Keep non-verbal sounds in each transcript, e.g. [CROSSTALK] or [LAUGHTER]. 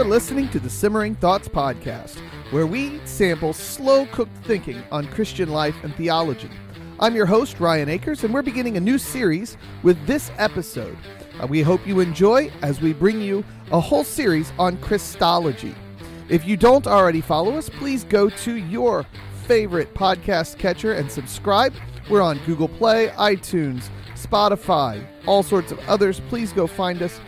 You're listening to the Simmering Thoughts Podcast, where we sample slow cooked thinking on Christian life and theology. I'm your host, Ryan Akers, and we're beginning a new series with this episode. Uh, we hope you enjoy as we bring you a whole series on Christology. If you don't already follow us, please go to your favorite podcast catcher and subscribe. We're on Google Play, iTunes, Spotify, all sorts of others. Please go find us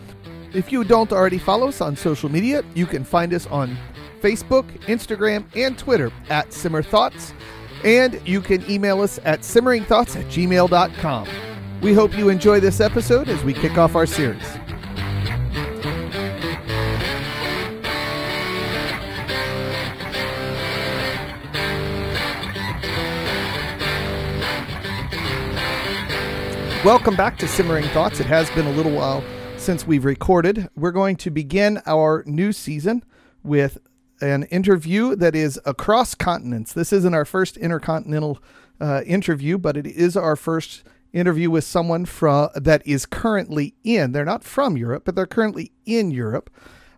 if you don't already follow us on social media, you can find us on Facebook, Instagram, and Twitter at Simmer Thoughts. And you can email us at simmeringthoughts at gmail.com. We hope you enjoy this episode as we kick off our series. Welcome back to Simmering Thoughts. It has been a little while since we've recorded. We're going to begin our new season with an interview that is across continents. This isn't our first intercontinental uh, interview, but it is our first interview with someone from that is currently in. They're not from Europe, but they're currently in Europe,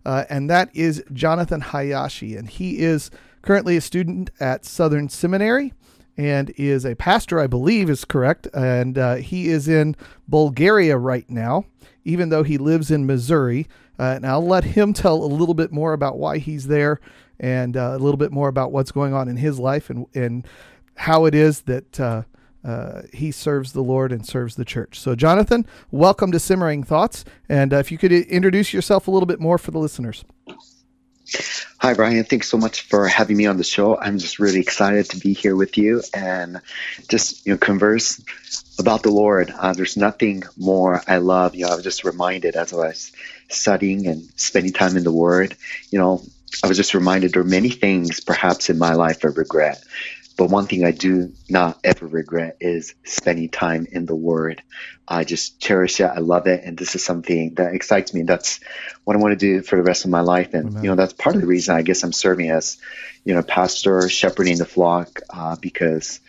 uh, and that is Jonathan Hayashi, and he is currently a student at Southern Seminary and is a pastor, I believe, is correct. And uh, he is in Bulgaria right now, even though he lives in Missouri. Uh, and I'll let him [LAUGHS] tell a little bit more about why he's there and uh, a little bit more about what's going on in his life and, and how it is that uh, uh, he serves the Lord and serves the church. So, Jonathan, welcome to Simmering Thoughts. And uh, if you could introduce yourself a little bit more for the listeners. Hi, Ryan. Thanks so much for having me on the show. I'm just really excited to be here with you and just you know converse about the Lord. Uh, there's nothing more I love. You know, I was just reminded as I was studying and spending time in the Word. You know, I was just reminded there are many things perhaps in my life I regret. But one thing I do not ever regret is spending time in the Word. I just cherish it. I love it, and this is something that excites me. That's what I want to do for the rest of my life, and Amen. you know that's part of the reason I guess I'm serving as you know pastor, shepherding the flock, uh, because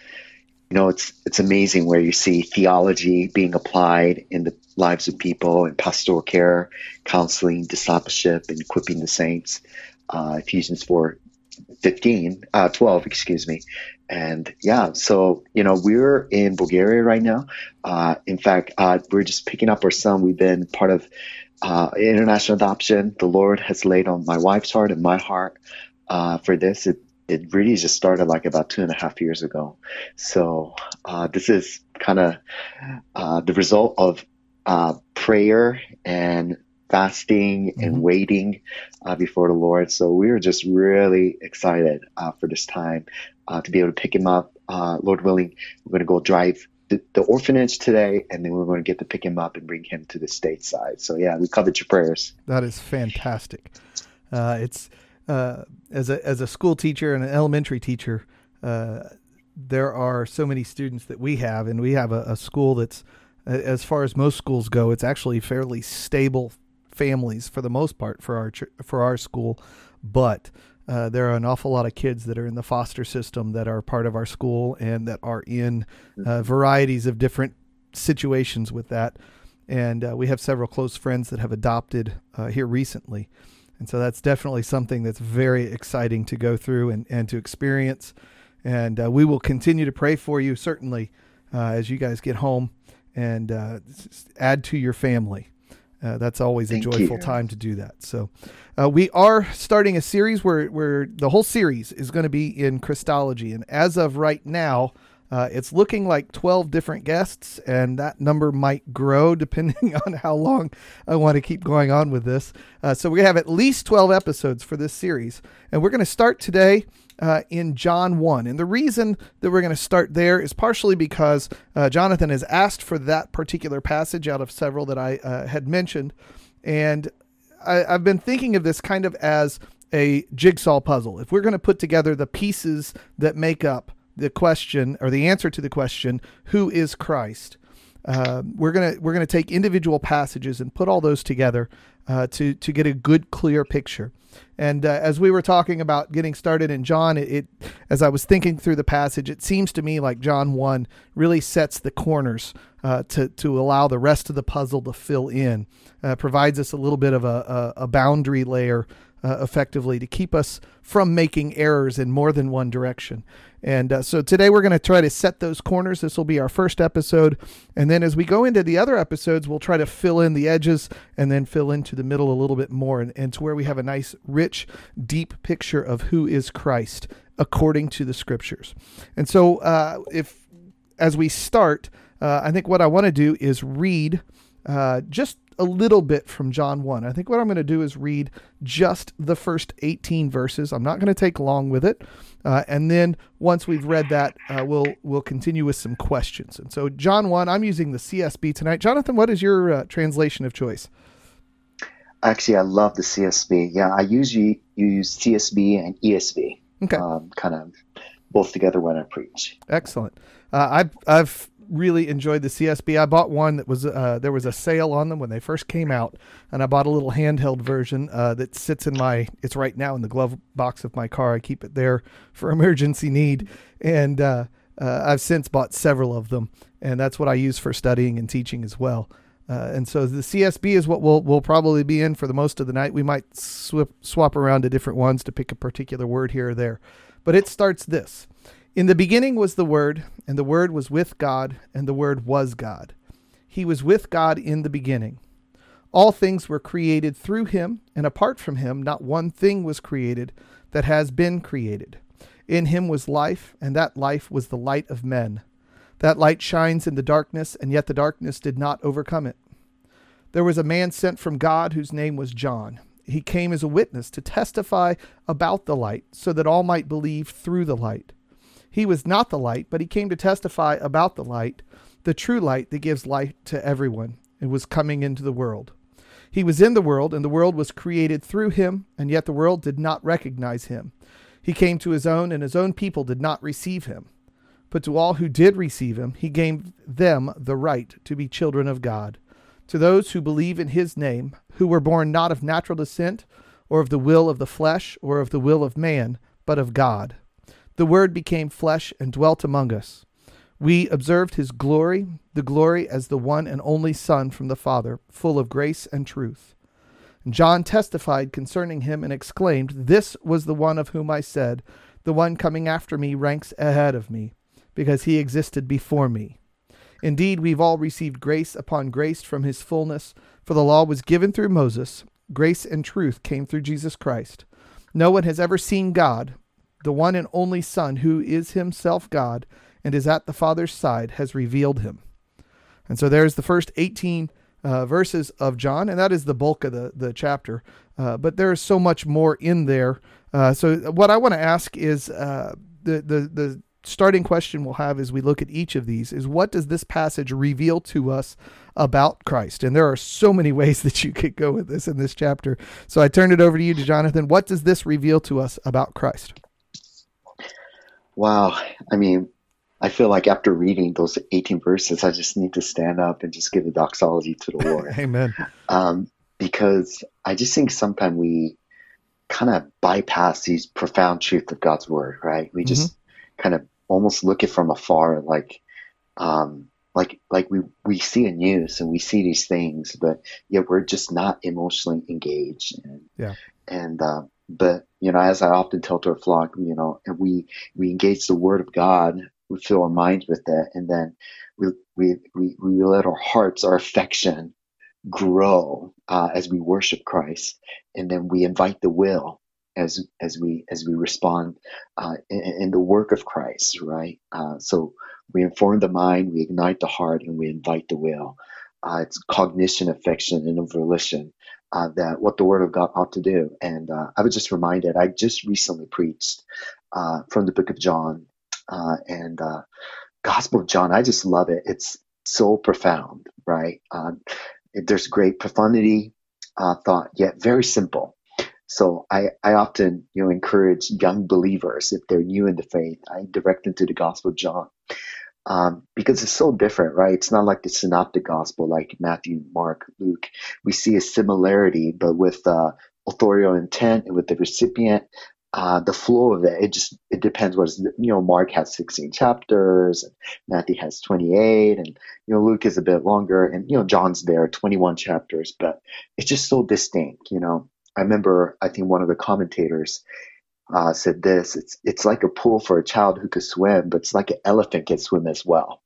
you know it's it's amazing where you see theology being applied in the lives of people and pastoral care, counseling, discipleship, and equipping the saints. Uh, Ephesians 4 15, uh, 12, excuse me. And yeah, so, you know, we're in Bulgaria right now. Uh, in fact, uh, we're just picking up our son. We've been part of uh, international adoption. The Lord has laid on my wife's heart and my heart uh, for this. It, it really just started like about two and a half years ago. So uh, this is kind of uh, the result of uh, prayer and fasting and mm-hmm. waiting uh, before the Lord. So we are just really excited uh, for this time uh, to be able to pick him up. Uh, Lord willing, we're going to go drive the, the, orphanage today, and then we're going to get to pick him up and bring him to the stateside. So yeah, we covered your prayers. That is fantastic. Uh, it's uh, as a as a school teacher and an elementary teacher. there are so many students that we have, and we have a, a school that's as far as most schools go, it's actually fairly stable families for the most part for our for our school, but uh, there are an awful lot of kids that are in the foster system that are part of our school and that are in uh, mm-hmm. varieties of different situations with that. And uh, we have several close friends that have adopted uh, here recently. And so that's definitely something that's very exciting to go through and, and to experience. And uh, we will continue to pray for you, certainly, uh, as you guys get home and add to your family. Uh, that's always Thank a joyful you. time to do that. So, uh, we are starting a series where where the whole series is going to be in Christology, and as of right now, uh, it's looking like twelve different guests, and that number might grow [LAUGHS] depending on how long I want to keep going on with this. Uh, so we have at least twelve episodes for this series, and we're going to start today uh, in John 1. And the reason that we're going to start there is partially because uh, Jonathan has asked for that particular passage out of several that I uh, had mentioned. And I, have been thinking of this kind of as a jigsaw puzzle. If we're going to put together the pieces that make up the question or the answer to the question, who is Christ? Uh, we're gonna we're gonna take individual passages and put all those together uh, to to get a good clear picture. And uh, as we were talking about getting started in John, it, it, as I was thinking through the passage, it seems to me like John one really sets the corners uh, to to allow the rest of the puzzle to fill in, uh, provides us a little bit of a, a, a boundary layer uh, effectively to keep us from making errors in more than one direction. And uh, so today we're going to try to set those corners. This will be our first episode. And then as we go into the other episodes, we'll try to fill in the edges and then fill into the middle a little bit more and, and to where we have a nice, rich, deep picture of who is Christ according to the scriptures. And so uh, if as we start, uh, I think what I want to do is read uh, just a little bit from John 1. I think what I'm going to do is read just the first 18 verses. I'm not going to take long with it. Uh, and then once we've read that, uh, we'll we'll continue with some questions. And so John 1, I'm using the CSB tonight. Jonathan, what is your uh, translation of choice? Actually, I love the CSB. Yeah, I usually use CSB and ESV. Okay. Um, kind of both together when I preach. Excellent. Uh, I've I've really enjoyed the CSB. I bought one that was uh, there was a sale on them when they first came out, and I bought a little handheld version uh, that sits in my. It's right now in the glove box of my car. I keep it there for [LAUGHS] emergency need, and uh, uh I've since bought several of them, and that's what I use for studying and teaching as well. Uh, and so the CSB is what we'll we'll probably be in for the most of the night. We might swip, swap around to different ones to pick a particular word here or there, but it starts this. In the beginning was the Word, and the Word was with God, and the Word was God. He was with God in the beginning. All things were created through him, and apart from him, not one thing was created that has been created. In him was life, and that life was the light of men. That light shines in the darkness, and yet the darkness did not overcome it. There was a man sent from God whose name was John. He came as a witness to testify about the light, so that all might believe through the light. He was not the light, but he came to testify about the light, the true light that gives light to everyone, and was coming into the world. He was in the world, and the world was created through him, and yet the world did not recognize him. He came to his own, and his own people did not receive him. But to all who did receive him, he gave them the right to be children of God. To those who believe in his name, who were born not of natural descent, or of the will of the flesh, or of the will of man, but of God. The Word became flesh and dwelt among us. We observed his glory, the glory as the one and only Son from the Father, full of grace and truth. John testified concerning him and exclaimed, This was the one of whom I said, The one coming after me ranks ahead of me, because he existed before me. Indeed, we've all received grace upon grace from his fullness, for the law was given through Moses, grace and truth came through Jesus Christ. No one has ever seen God, the one and only Son, who is himself God and is at the Father's side, has revealed him. And so there's the first 18 uh, verses of John, and that is the bulk of the, the chapter. Uh, but there is so much more in there. Uh, so what I want to ask is uh, the, the, the starting question we'll have as we look at each of these is what does this passage reveal to us about Christ? And there are so many [LAUGHS] ways that you could go with this in this chapter. So I turn it over to you, to Jonathan. What does this reveal to us about Christ? Wow. I mean, I feel like after reading those 18 verses, I just need to stand up and just give a doxology to the Lord. [LAUGHS] Amen. Um, because I just think sometimes we kind of bypass these profound truths of God's word, right? We just mm-hmm. kind of almost look it from afar, like, um, like, like we, we see a news and we see these things, but yet we're just not emotionally engaged. And, yeah. And, uh, but you know, as I often tell to our flock, you know, we we engage the Word of God, we fill our minds with it, and then we we we, we let our hearts, our affection, grow uh, as we worship Christ, and then we invite the will as as we as we respond uh, in, in, the work of Christ, right? Uh, so we inform the mind, we ignite the heart, and we invite the will. Uh, it's cognition, affection, and volition uh, that what the Word of God ought to do. And uh, I was just reminded, I just recently preached uh, from the book of John uh, and uh, Gospel of John. I just love it. It's so profound, right? Uh, there's great profundity, thought, yet very simple. So I, I often, you know, encourage young believers if they're new in the faith, I direct them to the Gospel of John um, because it's so different, right? It's not like the synoptic gospel like Matthew, Mark, Luke. We see a similarity, but with uh, authorial intent and with the recipient, uh, the flow of it, it just it depends. What you know, Mark has 16 chapters, and Matthew has 28, and you know, Luke is a bit longer, and you know, John's there 21 chapters, but it's just so distinct, you know. I remember, I think one of the commentators uh, said this: "It's it's like a pool for a child who could swim, but it's like an elephant can swim as well."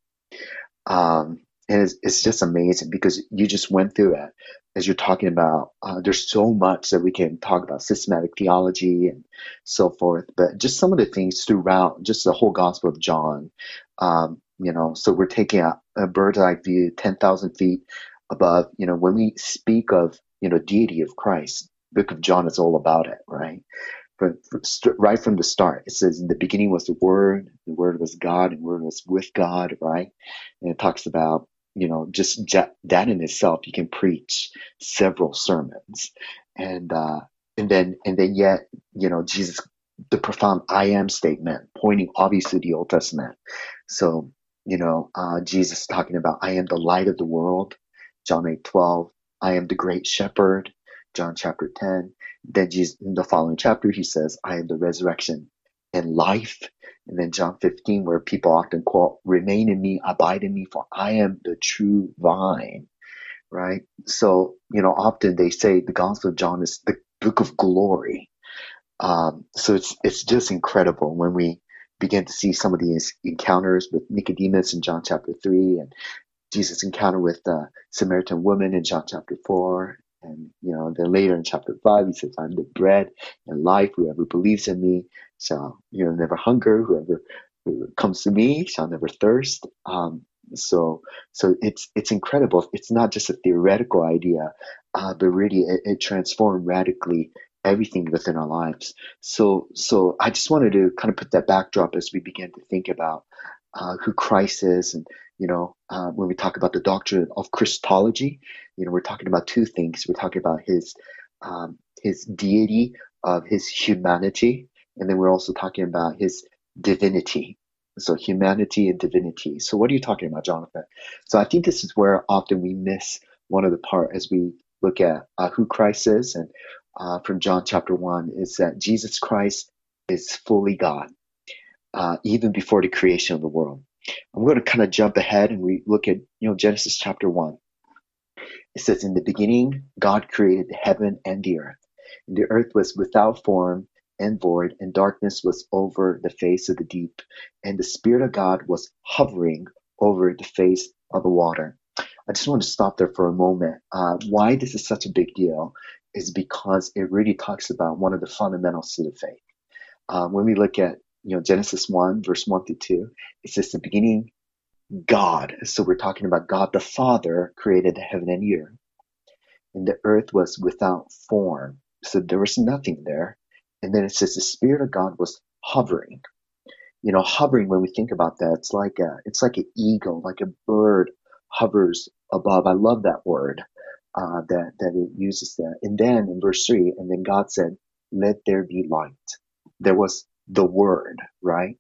Um, and it's, it's just amazing because you just went through it as you're talking about. Uh, there's so much that we can talk about systematic theology and so forth, but just some of the things throughout, just the whole Gospel of John. Um, you know, so we're taking a, a bird's eye view, ten thousand feet above. You know, when we speak of you know deity of Christ, Book of John is all about it, right? From, right from the start, it says in the beginning was the Word, the Word was God, and Word was with God, right? And it talks about you know, just that in itself, you can preach several sermons, and uh, and then and then yet, you know, Jesus, the profound "I am" statement, pointing obviously to the Old Testament. So you know, uh, Jesus talking about "I am the light of the world," John eight twelve. I am the great shepherd, John chapter ten. Then Jesus, in the following chapter, he says, "I am the resurrection and life." And then John 15, where people often quote, remain in me, abide in me, for I am the true vine, right? So, you know, often they say the Gospel of John is the book of glory. Um, so it's, it's just incredible when we begin to see some of these encounters with Nicodemus in John chapter 3 and Jesus' encounter with the Samaritan woman in John chapter 4. And, you know, then later in chapter 5, he says, I'm the bread and life. Whoever believes in me shall you know never hunger. Whoever comes to me shall never thirst. Um, so so it's it's incredible. It's not just a theoretical idea, uh, but really it, it transformed radically everything within our lives. So so I just wanted to kind of put that backdrop as we begin to think about uh, who Christ is, and you know uh, when we talk about the doctrine of Christology, you know we're talking about two things. We're talking about his um, his deity of his humanity and then we're also talking about his divinity. So humanity and divinity. So what are you talking about, Jonathan? So I think this is where often we miss one of the part as we look at uh, who Christ is, and uh, from John chapter one is that Jesus Christ is fully God, uh, even before the creation of the world. I'm going to kind of jump ahead and we look at you know Genesis chapter one. It says, "In the beginning, God created the heaven and the earth. And the earth was without form and void, and darkness was over the face of the deep, and the Spirit of God was hovering over the face of the water. I just want to stop there for a moment. Uh, why this is such a big deal is because it really talks about one of the fundamentals of the faith. Um, when we look at you know Genesis one verse one through two, it says the beginning God. So we're talking about God the Father created the heaven and earth, and the earth was without form. So there was nothing there, and then it says the Spirit of God was hovering. You know, hovering when we think about that, it's like a it's like an eagle, like a bird hovers above. I love that word uh, that that it uses there. And then in verse three, and then God said, "Let there be light." There was the word, right?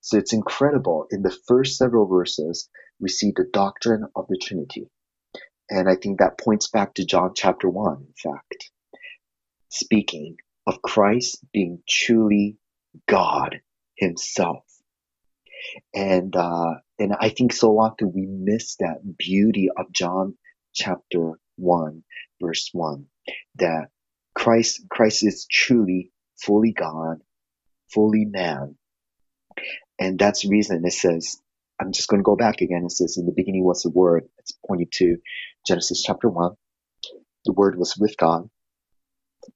So it's incredible. In the first several verses, we see the doctrine of the Trinity. And I think that points back to John chapter 1, in fact, speaking of Christ being truly God Himself. And uh, and I think so often we miss that beauty of John chapter one, verse one, that Christ Christ is truly fully God, fully man. And that's the reason it says, I'm just going to go back again. It says, In the beginning was the Word. It's pointing to Genesis chapter 1. The Word was with God,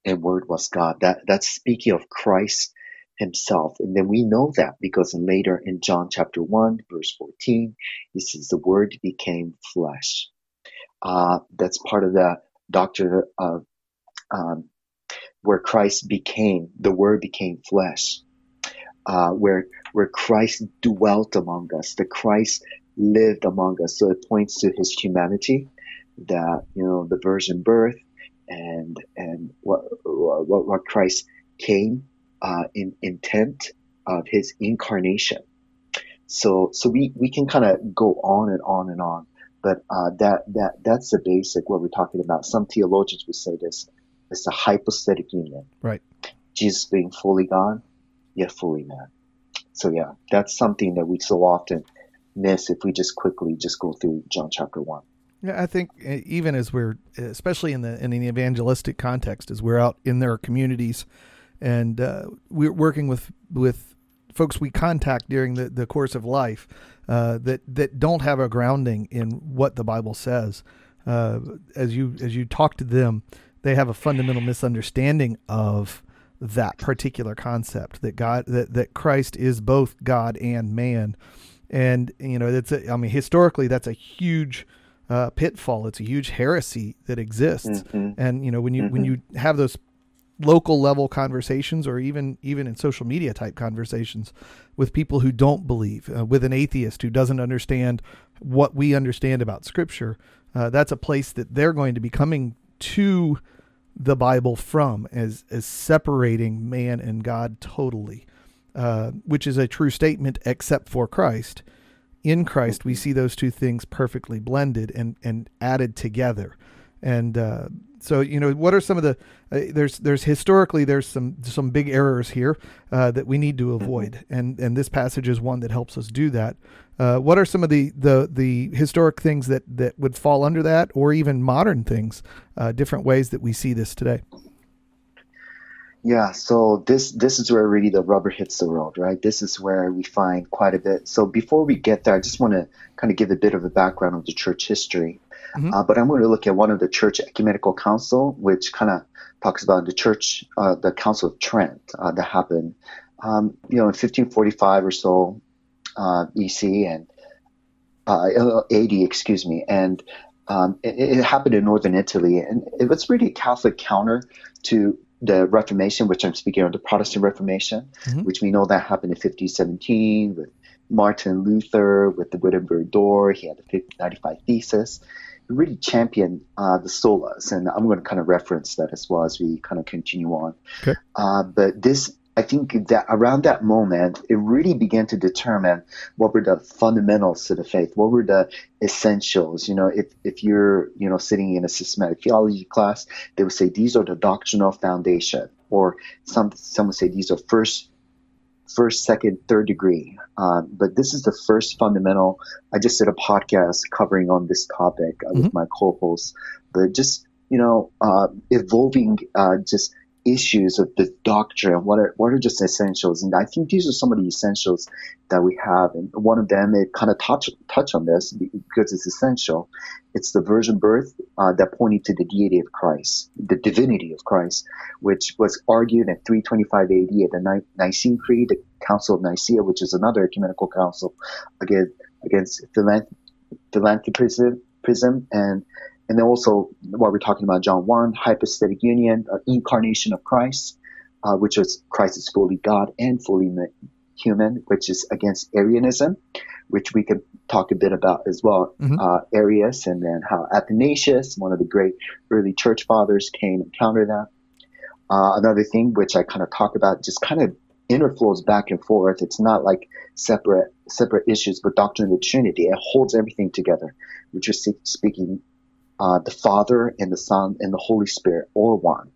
and word was God. That that's speaking of Christ himself. And then we know that because later in John chapter 1, verse 14, he says the word became flesh. Uh, that's part of the doctrine of um, where Christ became, the word became flesh. Uh, where where Christ dwelt among us, the Christ lived among us. So it points to his humanity, that you know the virgin birth, and and what what, what Christ came uh, in intent of his incarnation. So so we, we can kind of go on and on and on, but uh, that that that's the basic what we're talking about. Some theologians would say this it's a hypostatic union. Right. Jesus being fully God, yet fully man. So yeah, that's something that we so often miss if we just quickly just go through John chapter one. Yeah, I think uh, even as we're, especially in the in the evangelistic context, as we're out in their communities, and uh, we're working with with folks we contact during the, the course of life uh, that that don't have a grounding in what the Bible says. Uh, as you as you talk to them, they have a fundamental misunderstanding of that particular concept that God that that Christ is both God and man, and you know that's a, I mean historically that's a huge uh, pitfall. It's a huge heresy that exists. Mm-hmm. And you know when you mm-hmm. when you have those local level conversations or even even in social media type conversations with people who don't believe, uh, with an atheist who doesn't understand what we understand about Scripture, uh, that's a place that they're going to be coming to the Bible from as as separating man and God totally, uh, which is a true statement except for Christ in Christ, we see those two things perfectly blended and, and added together. And uh, so, you know, what are some of the uh, there's there's historically there's some some big errors here uh, that we need to mm-hmm. avoid, and and this passage is one that helps us do that. Uh, what are some of the, the the historic things that that would fall under that, or even modern things, uh, different ways that we see this today? Yeah, so this this is where really the rubber hits the road, right? This is where we find quite a bit. So before we get there, I just want to kind of give a bit of a background of the church history. Mm-hmm. Uh, but I'm going to look at one of the church ecumenical council, which kind of talks about the church, uh, the Council of Trent uh, that happened, um, you know, in 1545 or so uh, BC and uh, AD, excuse me, and um, it, it, happened in northern Italy, and it was really a Catholic counter to the Reformation, which I'm speaking of, the Protestant Reformation, mm-hmm. which we know that happened in 1517 with Martin Luther, with the Wittenberg Door. He had the 1595 Thesis. Really championed uh, the solas, and I'm going to kind of reference that as well as we kind of continue on. Okay. Uh, but this I think that around that moment, it really began to determine what were the fundamentals of the faith, what were the essentials. You know, if, if you're, you know, sitting in a systematic theology class, they would say these are the doctrinal foundation, or some some would say these are first, first, second, third degree. Um, but this is the first fundamental. I just did a podcast covering on this topic uh, mm-hmm. with my co-hosts, but just you know, uh, evolving uh, just issues of the doctrine, what are what are just essentials, and I think these are some of the essentials that we have. And one of them, it kind of touch touch on this because it's essential. It's the virgin birth uh, that pointed to the deity of Christ, the divinity of Christ, which was argued in 325 AD at the Nicene Creed, the Council of Nicaea, which is another ecumenical council against against philanthropism and and then also what we're talking about, John 1, hypostatic union, uh, incarnation of Christ, uh, which is Christ is fully God and fully human, which is against Arianism, which we can talk a bit about as well. Mm-hmm. Uh, Arius, and then how Athanasius, one of the great early church fathers, came and countered that. Uh, another thing which I kind of talk about, just kind of interflows back and forth. It's not like separate separate issues, but doctrine of the Trinity. It holds everything together, which is speaking uh, the Father and the Son and the Holy Spirit or one.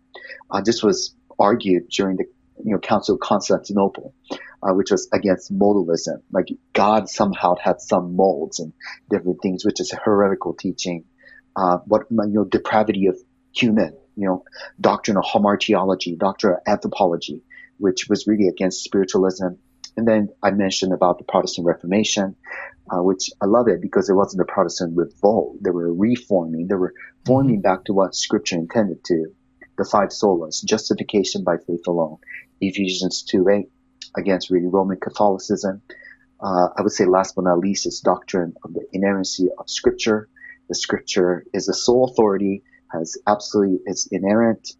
Uh, this was argued during the you know Council of Constantinople, uh, which was against modalism. Like God somehow had some molds and different things, which is a heretical teaching. Uh, what you know, depravity of human, you know, doctrine of hamartiology, doctrine of anthropology, which was really against spiritualism. And then I mentioned about the Protestant Reformation, uh, which I love it because it wasn't a Protestant revolt. They were reforming. They were forming mm-hmm. back to what Scripture intended to. The five solas, justification by faith alone. Ephesians 2 8, against really Roman Catholicism. Uh, I would say last but not least is doctrine of the inerrancy of Scripture. The Scripture is the sole authority, has absolutely, it's inerrant,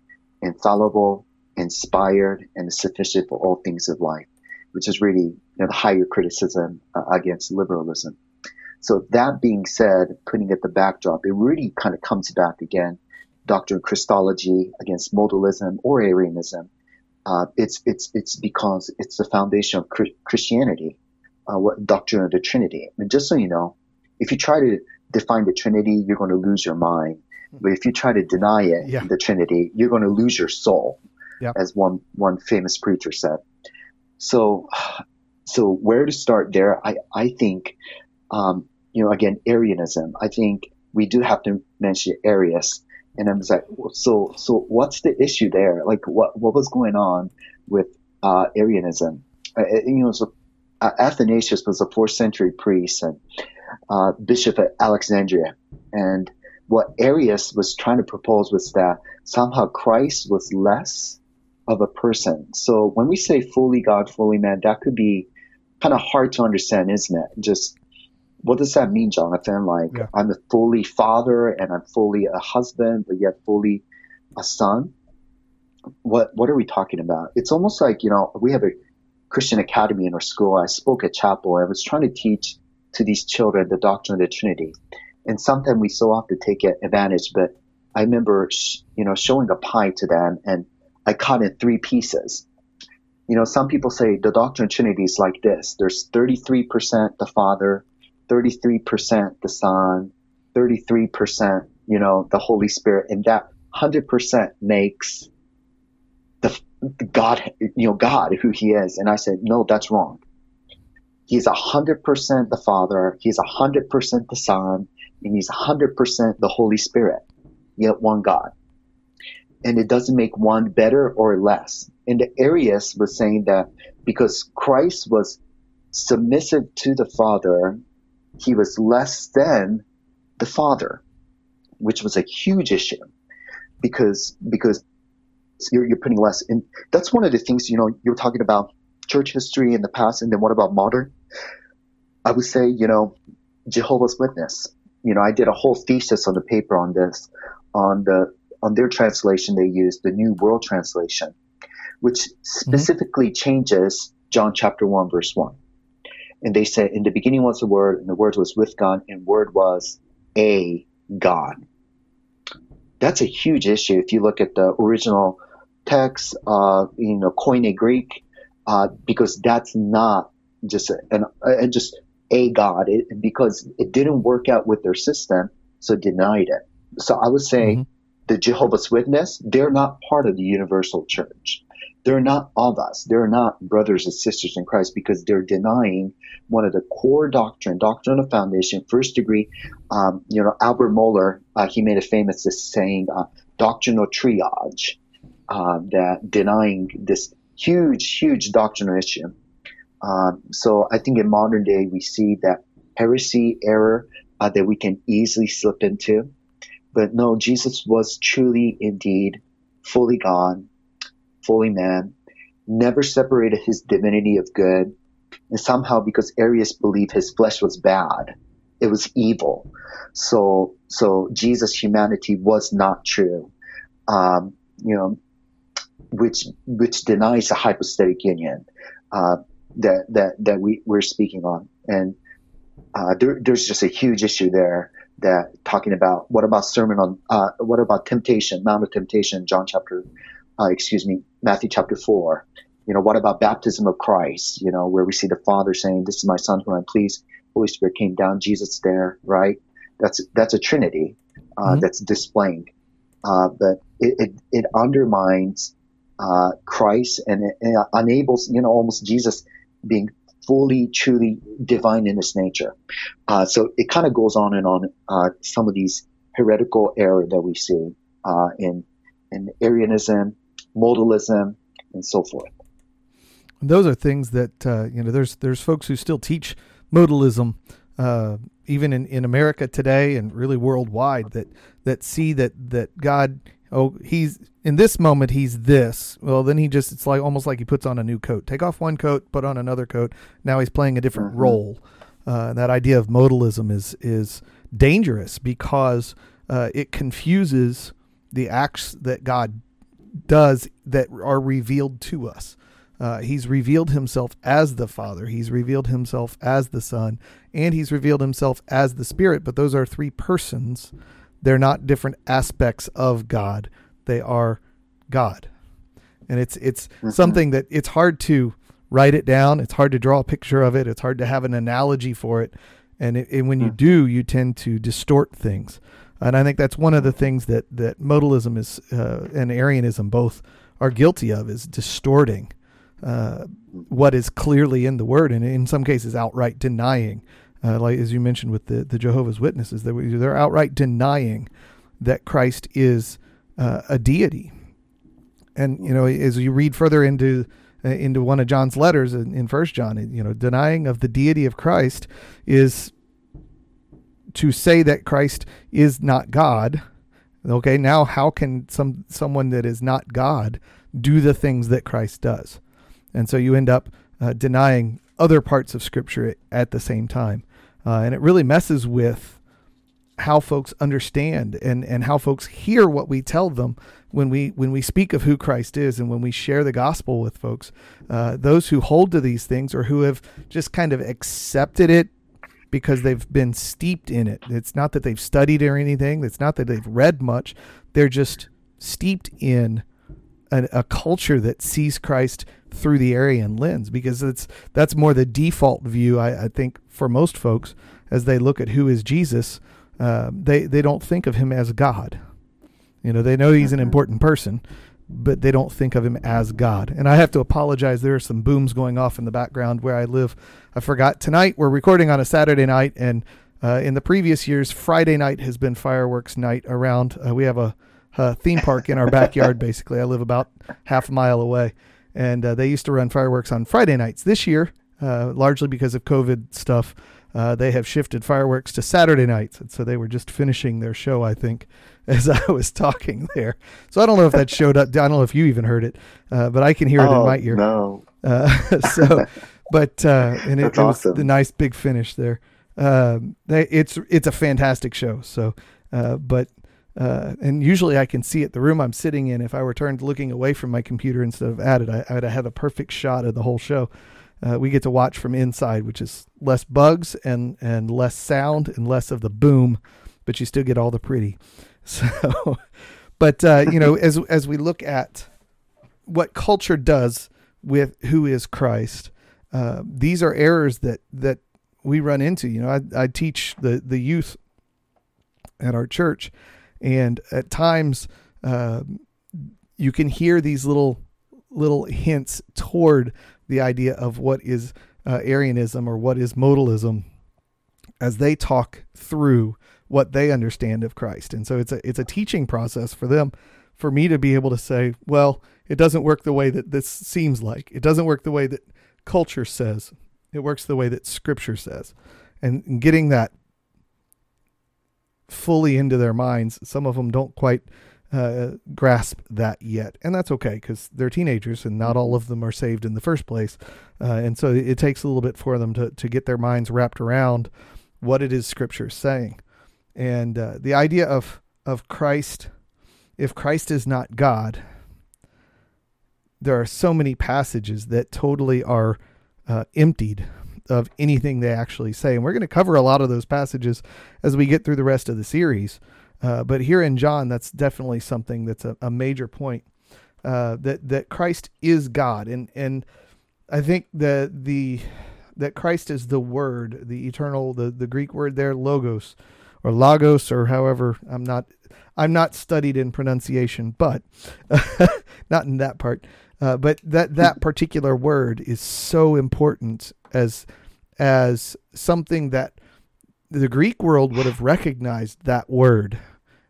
infallible, inspired, and is sufficient for all things of life which is really know, the higher criticism uh, against liberalism. So that being said, putting it at the backdrop, it really kind of comes back again, doctrine of Christology against modalism or Arianism. Uh, it's it's it's because it's the foundation of Christianity, uh, what doctrine of the Trinity. And just so you know, if you try to define the Trinity, you're going to lose your mind. But if you try to deny it, yeah. the Trinity, you're going to lose your soul, yep. as one one famous preacher said. So, so where to start there? I, I think, um, you know, again, Arianism. I think we do have to mention Arius. And I was like, so so what's the issue there? Like what what was going on with uh, Arianism? Uh, you know, so uh, Athanasius was a fourth century priest and uh, bishop at Alexandria, and what Arius was trying to propose was that somehow Christ was less of a person. So when we say fully God, fully man, that could be kind of hard to understand, isn't it? Just what does that mean, Jonathan? Like yeah. I'm a fully father and I'm fully a husband, but yet fully a son. What what are we talking about? It's almost like you know we have a Christian academy in our school. I spoke at chapel. I was trying to teach to these children the doctrine of the Trinity, and sometimes we so often take advantage. But I remember, sh- you know, showing a pie to them, and I cut in three pieces. You know, some people say the doctrine of Trinity is like this: there's 33% the Father, 33% the Son, 33%, you know, the Holy Spirit, and that 100% makes the God, you know, God who He is. And I said, no, that's wrong. He's 100% the Father, He's 100% the Son, and He's 100% the Holy Spirit, yet one God. And it doesn't make one better or less. And the Arius was saying that because Christ was submissive to the Father he was less than the father, which was a huge issue because because you're, you're putting less in. That's one of the things you know you're talking about church history in the past, and then what about modern? I would say you know Jehovah's Witness. You know, I did a whole thesis on the paper on this, on the on their translation they used the New World Translation, which mm-hmm. specifically mm-hmm. changes John chapter one verse one. And they say, in the beginning was the Word, and the Word was with God, and Word was a God. That's a huge issue if you look at the original text, uh, you know, Koine Greek, uh, because that's not just an, uh, just a God, it, because it didn't work out with their system, so denied it. So I would say mm-hmm. the Jehovah's Witness, they're not part of the universal church they're not of us. They're not brothers and sisters in Christ because they're denying one of the core doctrine, doctrine of foundation, first degree. Um, you know, Albert Mohler, uh, he made a famous saying, uh, doctrinal triage, uh, that denying this huge, huge doctrinal issue. Um, so I think in modern day we see that heresy, error uh, that we can easily slip into. But no, Jesus was truly, indeed, fully God, fully man, never separated his divinity of good, and somehow because Arius believed his flesh was bad, it was evil. So, so Jesus' humanity was not true. Um, you know, which which denies a hypostatic union uh, that that that we we're speaking on, and uh, there, there's just a huge issue there that talking about what about sermon on uh, what about temptation, Mount of Temptation, John chapter uh, excuse me, Matthew chapter 4. You know, what about baptism of Christ? You know, where we see the Father saying, This is my Son who I'm pleased. Holy Spirit came down, Jesus there, right? That's that's a Trinity uh, mm-hmm. that's displaying. Uh, but it, it, it undermines uh, Christ and it, it, enables, you know, almost Jesus being fully, truly divine in his nature. Uh, so it kind of goes on and on. Uh, some of these heretical error that we see uh, in in Arianism, modalism, and so forth. Those are things that uh, you know. There's there's folks who still teach modalism, uh, even in, in America today and really worldwide, that that see that that God, oh, he's in this moment he's this. Well, then he just it's like almost like he puts on a new coat. Take off one coat, put on another coat. Now he's playing a different mm-hmm. role. Uh, that idea of modalism is is dangerous because uh, it confuses the acts that God does that are revealed to us. Uh, he's revealed himself as the Father, he's revealed himself as the Son, and he's revealed himself as the Spirit. But those are three persons. They're not different aspects of God. They are God. And it's it's mm-hmm. something that it's hard to write it down. It's hard to draw a picture of it. It's hard to have an analogy for it. And, it, and when you mm. do, you tend to distort things. And I think that's one of the things that that modalism is uh, and Arianism both are guilty of is distorting uh, what is clearly in the word, and in some cases outright denying uh, like as you mentioned with the, the Jehovah's Witnesses, that they're outright denying that Christ is uh, a deity. And you know, as you read further into uh, into one of John's letters in, in First John, you know, denying of the deity of Christ is to say that Christ is not God. Okay, now how can some someone that is not God do the things that Christ does? And so you end up uh, denying other parts of Scripture at the same time, uh, and it really messes with how folks understand and and how folks hear what we tell them when we when we speak of who Christ is and when we share the gospel with folks. Uh, those who hold to these things or who have just kind of accepted it because they've been steeped in it. It's not that they've studied or anything. It's not that they've read much. They're just steeped in a, a culture that sees Christ through the Arian lens because it's that's more the default view. I, I think for most folks as they look at who is Jesus, uh, they they don't think of him as God. You know, they know he's an important person, but they don't think of him as God. And I have to apologize. There are some booms going off in the background where I live. I forgot tonight we're recording on a Saturday night, and uh, in the previous years, Friday night has been fireworks night around. Uh, we have a, a, theme park in our backyard. [LAUGHS] Basically, I live about half a mile away, and uh, they used to run fireworks on Friday nights. This year, uh, largely because of COVID stuff, uh, they have shifted fireworks to Saturday nights, and so they were just finishing their show, I think, as I was talking there. So I don't know if that showed up. I don't know if you even heard it, uh, but I can hear it oh, in my ear. No. Uh, [LAUGHS] so, but uh, and it, it was the nice big finish there. Um, they, it's it's a fantastic show. So, uh, but. Uh, and usually I can see it. The room I'm sitting in, if I were turned looking away from my computer instead of at it, I, I would have had a perfect shot of the whole show uh, we get to watch from inside, which is less bugs and and less sound and less of the boom, but you still get all the pretty. [LAUGHS] So, but uh, you know, as as we look at what culture does with who is Christ, uh, these are errors that that we run into. You know, I, I teach the the youth at our church, and at times uh, you can hear these little little hints toward the idea of what is uh, Arianism or what is modalism as they talk through what they understand of Christ. And so it's a it's a teaching process for them for me to be able to say, well, it doesn't work the way that this seems like. It doesn't work the way that culture says. It works the way that scripture says. And getting that fully into their minds, some of them don't quite uh, grasp that yet, and that's okay because they're teenagers and not all of them are saved in the first place, uh, and so it takes a little bit for them to to get their minds wrapped around what it is Scripture is saying, and uh, the idea of of Christ, if Christ is not God, there are so many passages that totally are uh, emptied of anything they actually say, and we're going to cover a lot of those passages as we get through the rest of the series. Uh, but here in John, that's definitely something that's a, a major point uh, that that Christ is God, and and I think that the that Christ is the Word, the eternal, the the Greek word there, logos, or logos, or however I'm not I'm not studied in pronunciation, but [LAUGHS] not in that part. Uh, but that that particular word is so important as as something that the Greek world would have recognized that word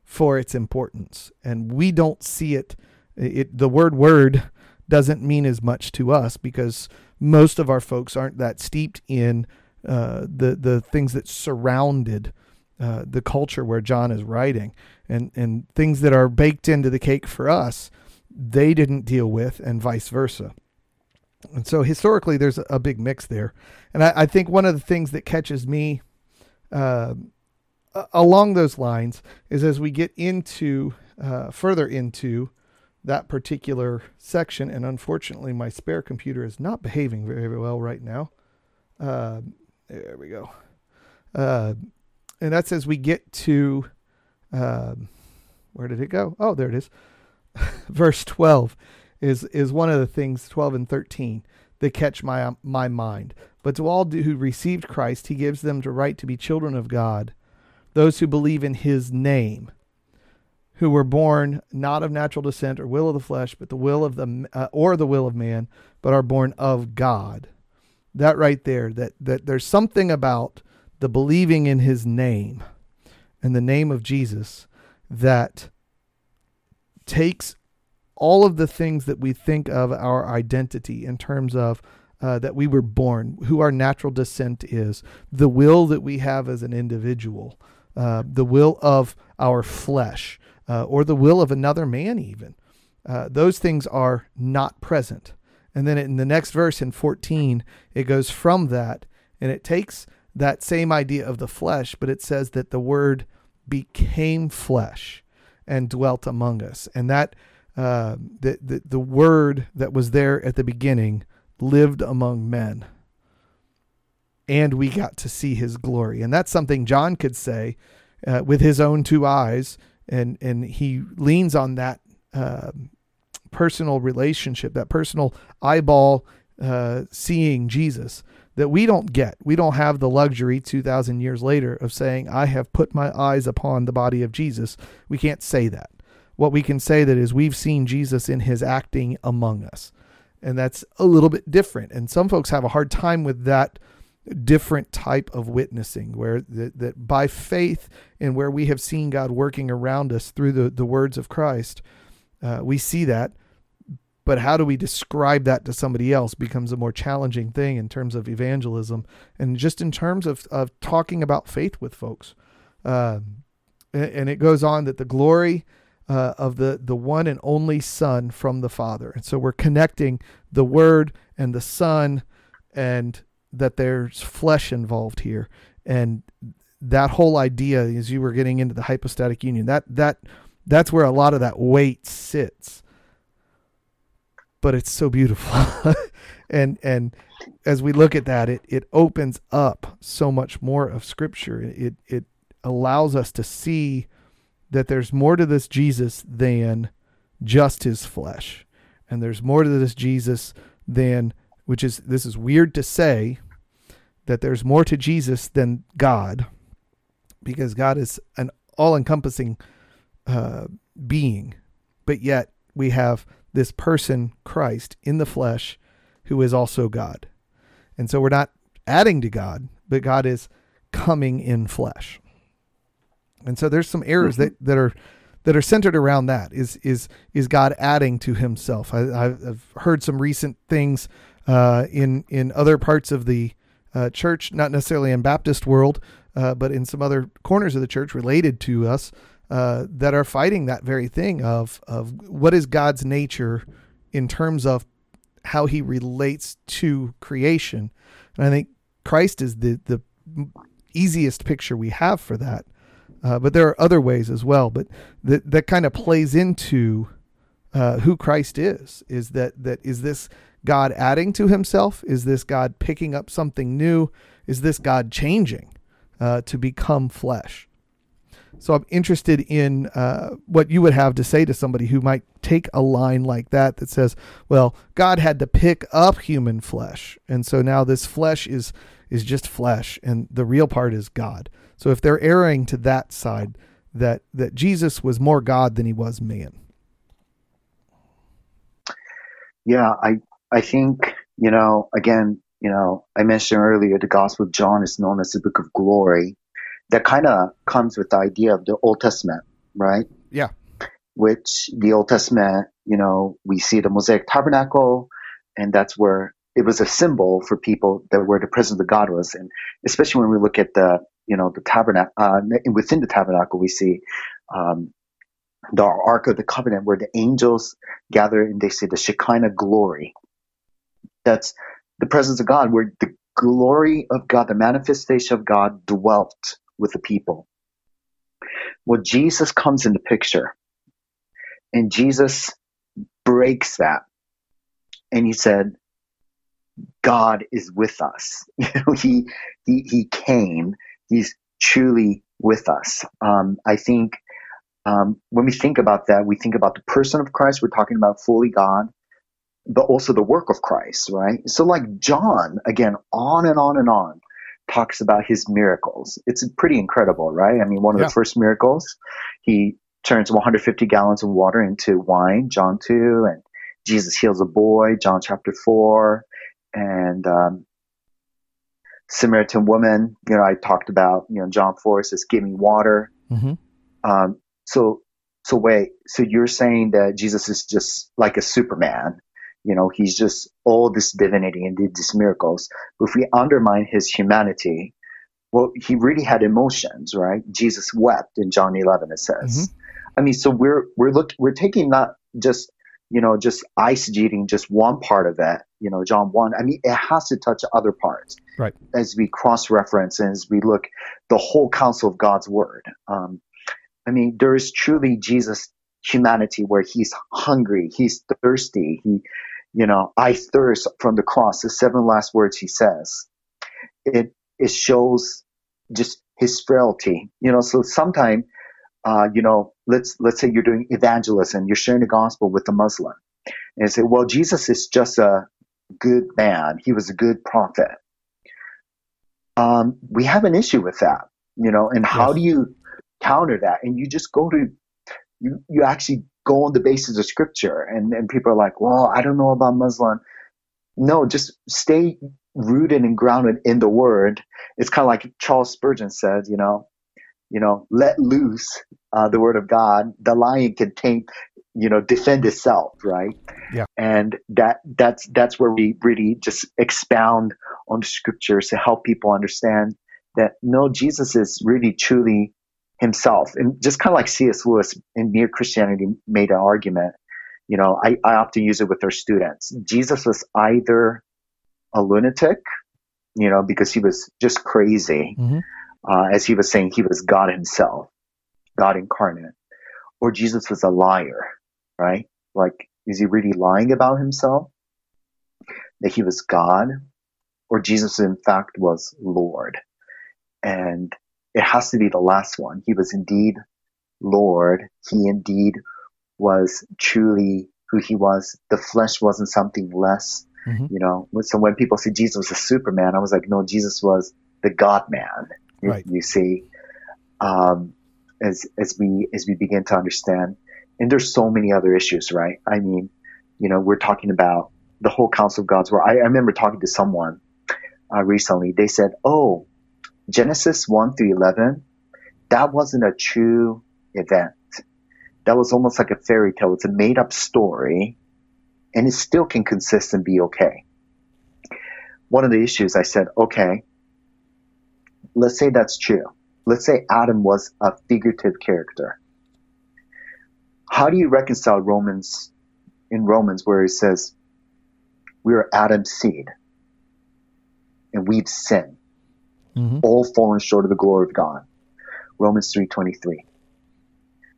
for its importance. And we don't see it, it the word word doesn't mean as much to us because most of our folks aren't that steeped in uh, the the things that surrounded uh, the culture where John is writing, and and things that are baked into the cake for us, they didn't deal with, and vice versa. And so historically, there's a big mix there, and I, I think one of the things that catches me uh, along those lines is as we get into uh, further into that particular section, and unfortunately, my spare computer is not behaving very, well right now. Uh, there we go. And that's as we get to um, where did it go? Oh, there it is. [LAUGHS] Verse twelve is is one of the things. Twelve and thirteen that catch my my mind. But to all who received Christ, He gives them the right to be children of God those who believe in his name, who were born not of natural descent or will of the flesh, but the will of the uh, or the will of man, but are born of God. That right there, that that there's something about the believing in his name and the name of Jesus that takes all of the things that we think of our identity in terms of uh, that we were born, who our natural descent is, the will that we have as an individual, uh, the will of our flesh, uh, or the will of another man, even. Uh, those things are not present. And then in the next verse in 14, it goes from that and it takes that same idea of the flesh, but it says that the word became flesh and dwelt among us. And that uh, the, the the word that was there at the beginning lived among men, and we got to see his glory. And that's something John could say uh, with his own two eyes, and and he leans on that. Uh, personal relationship, that personal eyeball uh, seeing Jesus that we don't get. We don't have the luxury 2,000 years later of saying, I have put my eyes upon the body of Jesus. We can't say that. What we can say that is we've seen Jesus in his acting among us. And that's a little bit different. And some folks have a hard time with that different type of witnessing where that, that by faith and where we have seen God working around us through the, the words of Christ, uh, we see that but how do we describe that to somebody else becomes a more challenging thing in terms of evangelism and just in terms of, of talking about faith with folks. Uh, and, it goes on that the glory uh, of the the one and only son from the father. And so we're connecting the word and the son and that there's flesh involved here. And that whole idea as you were getting into the hypostatic union that that that's where a lot of that weight sits but it's so beautiful. [LAUGHS] and and as we look at that, it it opens up so much more of Scripture. It it allows us to see that there's more to this Jesus than just his flesh, and there's more to this Jesus than which is this is weird to say that there's more to Jesus than God, because God is an all-encompassing uh, being, but yet we have this person, Christ, in the flesh, who is also God. And so we're not adding to God, but God is coming in flesh. And so there's some errors mm-hmm. that, that are that are centered around that. Is is is God adding to Himself? I, have heard some recent things uh, in in other parts of the uh, church, not necessarily in Baptist world, uh, but in some other corners of the church related to us, uh, that are fighting that very thing of of what is God's nature in terms of how He relates to creation, and I think Christ is the the easiest picture we have for that. Uh, but there are other ways as well. But that that kind of plays into uh, who Christ is. Is that that is this God adding to Himself? Is this God picking up something new? Is this God changing uh, to become flesh? So I'm interested in uh, what you would have to say to somebody who might take a line like that that says, "Well, God had to pick up human flesh, and so now this flesh is is just flesh, and the real part is God." So if they're erring to that side, that that Jesus was more God than he was man. Yeah, I I think you know again you know I mentioned earlier the Gospel of John is known as the Book of Glory that kind of comes with the idea of the Old Testament, right? Yeah. Which the Old Testament, you know, we see the Mosaic tabernacle, and that's where it was a symbol for people that where the presence of God was, and especially when we look at the, you know, the tabernacle uh, within the tabernacle, we see um, the Ark of the Covenant, where the angels gather and they see the Shekinah glory. That's the presence of God, where the glory of God, the manifestation of God, dwelt with the people. Well, Jesus comes in the picture and Jesus breaks that. And he said, God is with us. [LAUGHS] You know, he, he, he came. He's truly with us. Um, I think um, when we think about that, we think about the person of Christ. We're talking about fully God, but also the work of Christ, right? So, like John, again, on and on and on talks about his miracles. It's pretty incredible, right? I mean, one of yeah. the first miracles, he turns 150 gallons of water into wine, John 2, and Jesus heals a boy, John chapter 4. And um, Samaritan woman, you know, I talked about, you know, John 4 says, give me water. Mm-hmm. Um, so, so wait, so you're saying that Jesus is just like a Superman, you know, he's just all this divinity and did these miracles. But if we undermine his humanity, well, he really had emotions, right? Jesus wept in John 11, it says. Mm-hmm. I mean, so we're, we're look, we're taking not just, you know, just eisegeting just one part of it, you know, John 1. I mean, it has to touch other parts. Right. As we cross reference and as we look the whole counsel of God's word. Um, I mean, there is truly Jesus humanity where he's hungry, he's thirsty, he, you know, I thirst from the cross, the seven last words he says. It, it shows just his frailty, you know, so sometimes, uh, you know, let's, let's say you're doing evangelism, you're sharing the gospel with a Muslim and say, well, Jesus is just a good man. He was a good prophet. Um, we have an issue with that, you know, and how yes. do you counter that? And you just go to, you, you actually go on the basis of scripture and, and people are like, well, I don't know about Muslim. No, just stay rooted and grounded in the word. It's kind of like Charles Spurgeon says, you know, you know, let loose uh, the word of God. The lion can take, you know, defend itself, right? Yeah. And that that's that's where we really just expound on the scriptures to help people understand that no, Jesus is really truly himself. And just kind of like C.S. Lewis in Mere Christianity made an argument, you know, I, I often use it with our students. Jesus was either a lunatic, you know, because he was just crazy. Mm-hmm. Uh, as he was saying, he was God himself, God incarnate. Or Jesus was a liar, right? Like, is he really lying about himself? That he was God? Or Jesus, in fact, was Lord? And it has to be the last one. He was indeed Lord. He indeed was truly who he was. The flesh wasn't something less. Mm-hmm. You know, so when people say Jesus was a Superman, I was like, no, Jesus was the God man. You, right. you see, um, as as we as we begin to understand, and there's so many other issues, right? I mean, you know, we're talking about the whole counsel of God's word. I, I remember talking to someone uh, recently. They said, "Oh, Genesis 1 through 11, that wasn't a true event. That was almost like a fairy tale. It's a made up story, and it still can consist and be okay. One of the issues I said, okay, let's say that's true. Let's say Adam was a figurative character. How do you reconcile Romans in Romans where it says we are Adam's seed and we've sinned? Mm-hmm. all fallen short of the glory of God. Romans 3:23.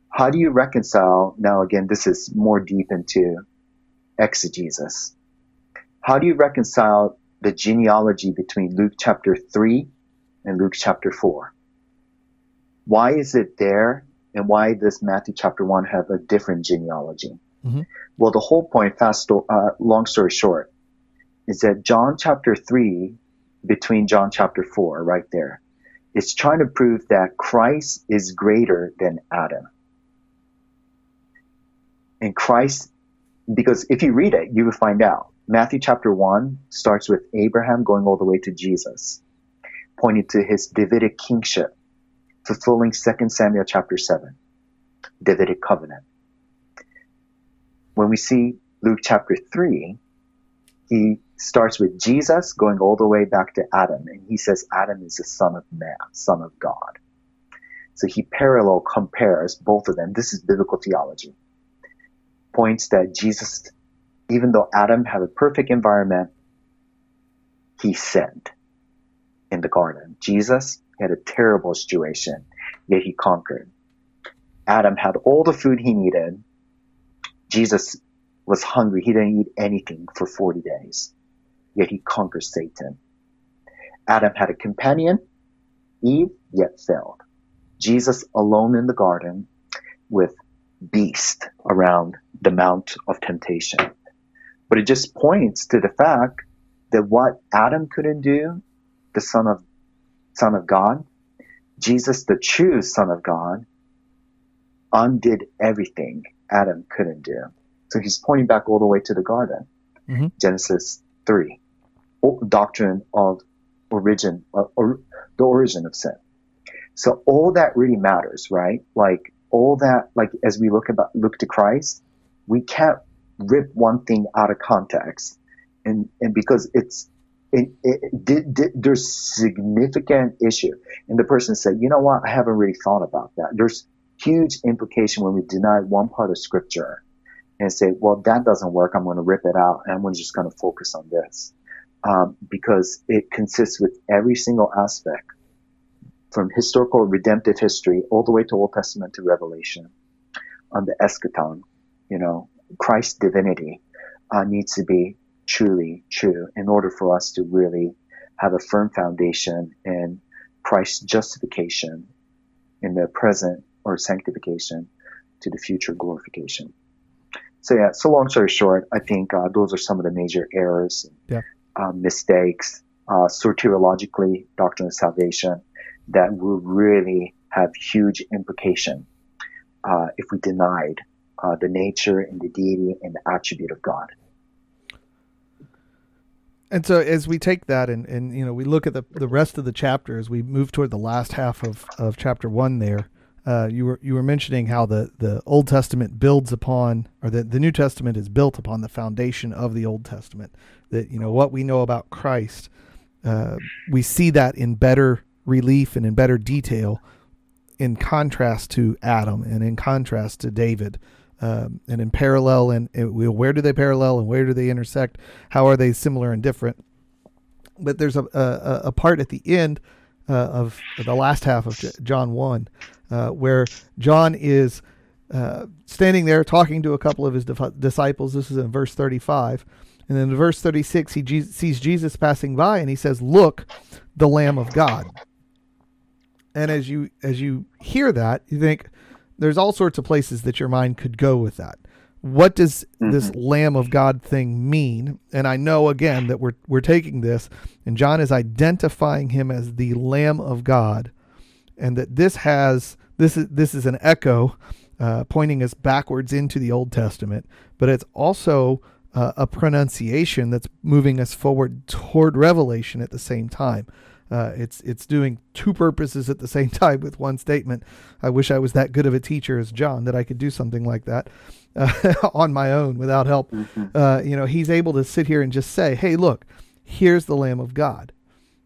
How do you reconcile now again this is more deep into exegesis. How do you reconcile the genealogy between Luke chapter 3 and Luke chapter 4? Why is it there and why does Matthew chapter 1 have a different genealogy? Mm-hmm. Well, the whole point, fast, uh, long story short, is that John chapter 3 between John chapter 4 right there. It's trying to prove that Christ is greater than Adam. And Christ, because if you read it, you will find out. Matthew chapter 1 starts with Abraham going all the way to Jesus, pointing to his Davidic kingship, fulfilling 2 Samuel chapter 7, Davidic covenant. When we see Luke chapter 3, he starts with Jesus going all the way back to Adam, and he says Adam is the son of man, son of God. So he parallel compares both of them. This is biblical theology. Points that Jesus, even though Adam had a perfect environment, he sinned in the garden. Jesus had a terrible situation, yet he conquered. Adam had all the food he needed. Jesus was hungry. He didn't eat anything for 40 days yet he conquers Satan. Adam had a companion, Eve, yet failed. Jesus alone in the garden with beast around the mount of temptation. But it just points to the fact that what Adam couldn't do, the son of son of God, Jesus, the true son of God, undid everything Adam couldn't do. So he's pointing back all the way to the garden. Mm-hmm. Genesis 3 doctrine of origin or, or the origin of sin. So all that really matters, right? Like all that, like as we look about look to Christ, we can't rip one thing out of context, and and because it's it, it, did, did, there's significant issue, and the person said, you know what, I haven't really thought about that. There's huge implication when we deny one part of Scripture and say, well, that doesn't work. I'm going to rip it out, and I'm just going to focus on this um, because it consists with every single aspect from historical redemptive history all the way to Old Testament to Revelation on the eschaton, you know, Christ's divinity uh, needs to be truly true in order for us to really have a firm foundation in Christ's justification in the present or sanctification to the future glorification. So yeah, so long story short, I think uh, those are some of the major errors, yeah. Uh, mistakes, uh, soteriologically, doctrine of salvation, that will really have huge implication uh, if we denied uh, the nature and the deity and the attribute of God. And so as we take that and, and you know we look at the the rest of the chapter as we move toward the last half of, of chapter one there, uh, you were you were mentioning how the, the Old Testament builds upon or the, the New Testament is built upon the foundation of the Old Testament. That you know what we know about Christ, uh, we see that in better relief and in better detail in contrast to Adam and in contrast to David. Um, and in parallel and, where do they parallel and where do they intersect? How are they similar and different? But there's a, a, a part at the end uh, of the last half of John 1 uh, where John is uh, standing there talking to a couple of his disciples. This is in verse 35. And then in verse 36, he Je- sees Jesus passing by and he says, Look, the Lamb of God. And as you as you hear that, you think there's all sorts of places that your mind could go with that. What does mm-hmm. this Lamb of God thing mean? And I know again that we're we're taking this, and John is identifying him as the Lamb of God, and that this has this is this is an echo uh, pointing us backwards into the Old Testament, but it's also uh, a pronunciation that's moving us forward toward Revelation at the same time. Uh, it's it's doing two purposes at the same [LAUGHS] time with one statement. I wish I was that good of a teacher as John that I could do something like that uh, [LAUGHS] on my own without help. Mm-hmm. Uh, you know, he's able to sit here and just say, "Hey, look, here's the Lamb of God,"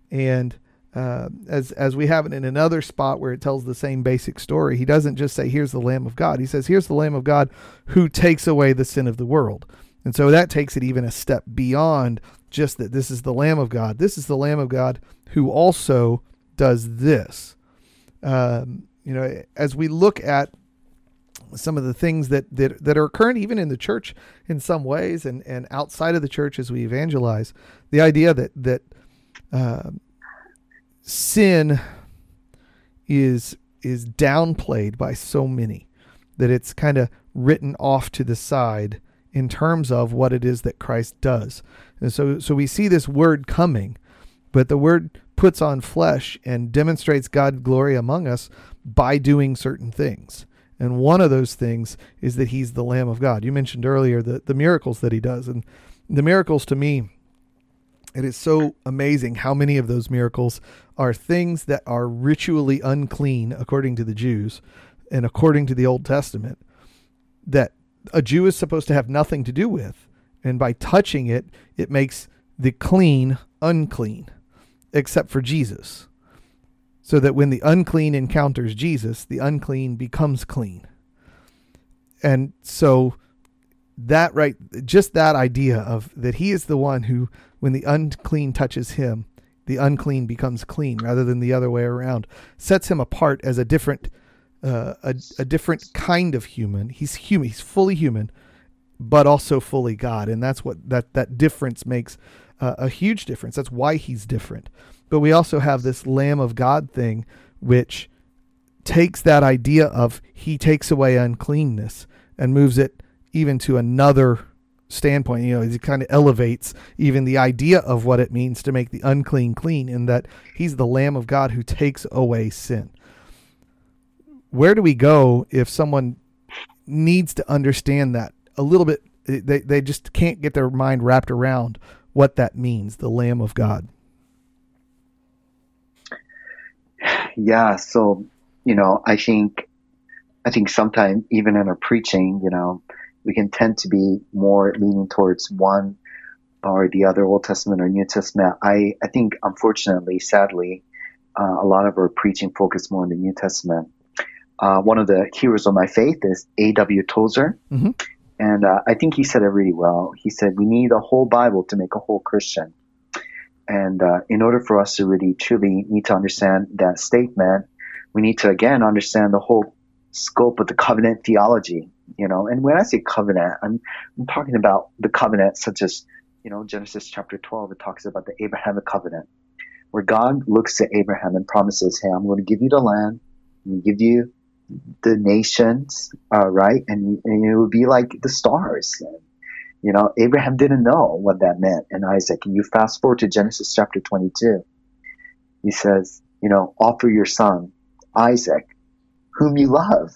and uh, as as we have it in another spot where it tells the same basic story, he doesn't just say, "Here's the Lamb of God." He says, "Here's the Lamb of God who takes away the sin of the world." And so that takes it even a step beyond just that this is the Lamb of God. This is the Lamb of God who also does this. Um, you know, as we look at some of the things that, that that are occurring even in the church in some ways and, and outside of the church as we evangelize, the idea that that uh, sin is is downplayed by so many that it's kind of written off to the side in terms of what it is that Christ does. And so so we see this word coming but the word puts on flesh and demonstrates God's glory among us by doing certain things. And one of those things is that he's the Lamb of God. You mentioned earlier the, the miracles that he does. And the miracles to me, it is so amazing how many of those miracles are things that are ritually unclean according to the Jews and according to the Old Testament that a Jew is supposed to have nothing to do with. And by touching it, it makes the clean unclean except for Jesus. So that when the unclean encounters Jesus, the unclean becomes clean. And so that right just that idea of that he is the one who when the unclean touches him, the unclean becomes clean rather than the other way around, sets him apart as a different uh, a, a different kind of human. He's human. He's fully human, but also fully God, and that's what that that difference makes uh, a huge difference. That's why he's different. But we also have this Lamb of God thing, which takes that idea of he takes away uncleanness and moves it even to another standpoint. You know, he kind of elevates even the idea of what it means to make the unclean clean, in that he's the Lamb of God who takes away sin. Where do we go if someone needs to understand that a little bit? They, they just can't get their mind wrapped around what that means, the Lamb of God. yeah. So, you know, I think, I think sometimes even in our preaching, you know, we can tend to be more leaning towards one or the other Old Testament or New Testament. I, I think, unfortunately, sadly, uh, a lot of our preaching focus more on the New Testament. Uh, one of the heroes of my faith is A.W. Tozer. Mm-hmm. And uh, I think he said it really well. He said, We need a whole Bible to make a whole Christian. And uh, in order for us to really truly need to understand that statement, we need to again understand the whole scope of the covenant theology. You know, and when I say covenant, I'm, I'm talking about the covenant such as, you know, Genesis chapter 12, it talks about the Abrahamic covenant, where God looks to Abraham and promises, Hey, I'm going to give you the land, I'm going to give you the nations, uh, right? And, and it would be like the stars. And, you know, Abraham didn't know what that meant. And Isaac, and you fast forward to Genesis chapter 22. He says, you know, offer your son, Isaac, whom you love.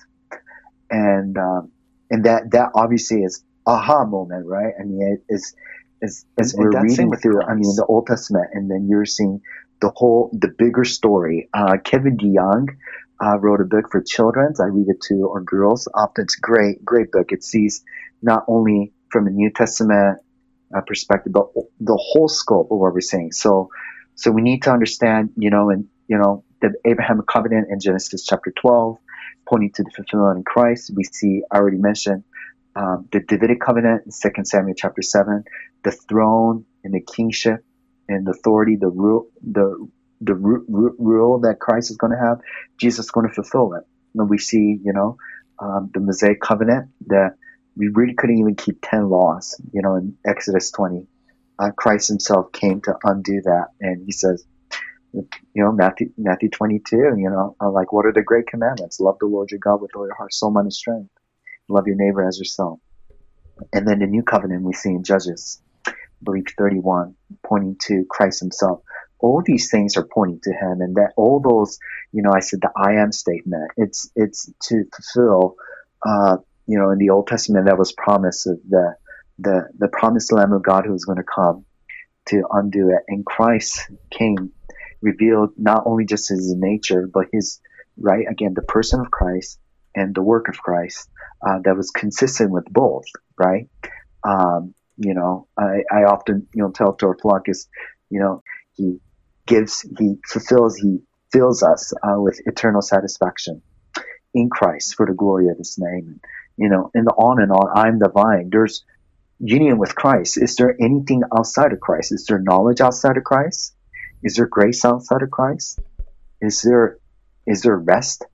And, um, and that, that obviously is aha moment, right? I mean, it is, as, as we're reading through, I mean, the Old Testament, and then you're seeing the whole, the bigger story. Uh, Kevin DeYoung, uh, wrote a book for children. I read it to our girls. Often it's great, great book. It sees not only from a New Testament uh, perspective, but the whole scope of what we're saying. So, so we need to understand, you know, and you know, the Abrahamic covenant in Genesis chapter 12, pointing to the fulfillment in Christ. We see, I already mentioned, um, the Davidic covenant in 2 Samuel chapter 7, the throne and the kingship and the authority, the rule, the the rule that Christ is going to have, Jesus is going to fulfill it. And we see, you know, um, the Mosaic covenant that we really couldn't even keep 10 laws, you know, in Exodus 20. Uh, Christ himself came to undo that. And he says, you know, Matthew, Matthew 22, you know, uh, like, what are the great commandments? Love the Lord your God with all your heart, soul, mind, and strength. Love your neighbor as yourself. And then the new covenant we see in Judges, I believe 31, pointing to Christ himself all these things are pointing to him and that all those you know i said the i am statement it's it's to fulfill uh, you know in the old testament that was promised of the the the promised lamb of god who was going to come to undo it. And christ came revealed not only just his nature but his right again the person of christ and the work of christ uh, that was consistent with both right? Um, you know I, I often you know tell to our flock is you know he gives, he fulfills, he fills us uh, with eternal satisfaction in Christ for the glory of his name. And, you know, in and on and on, I'm the vine. There's union with Christ. Is there anything outside of Christ? Is there knowledge outside of Christ? Is there grace outside of Christ? Is there, is there rest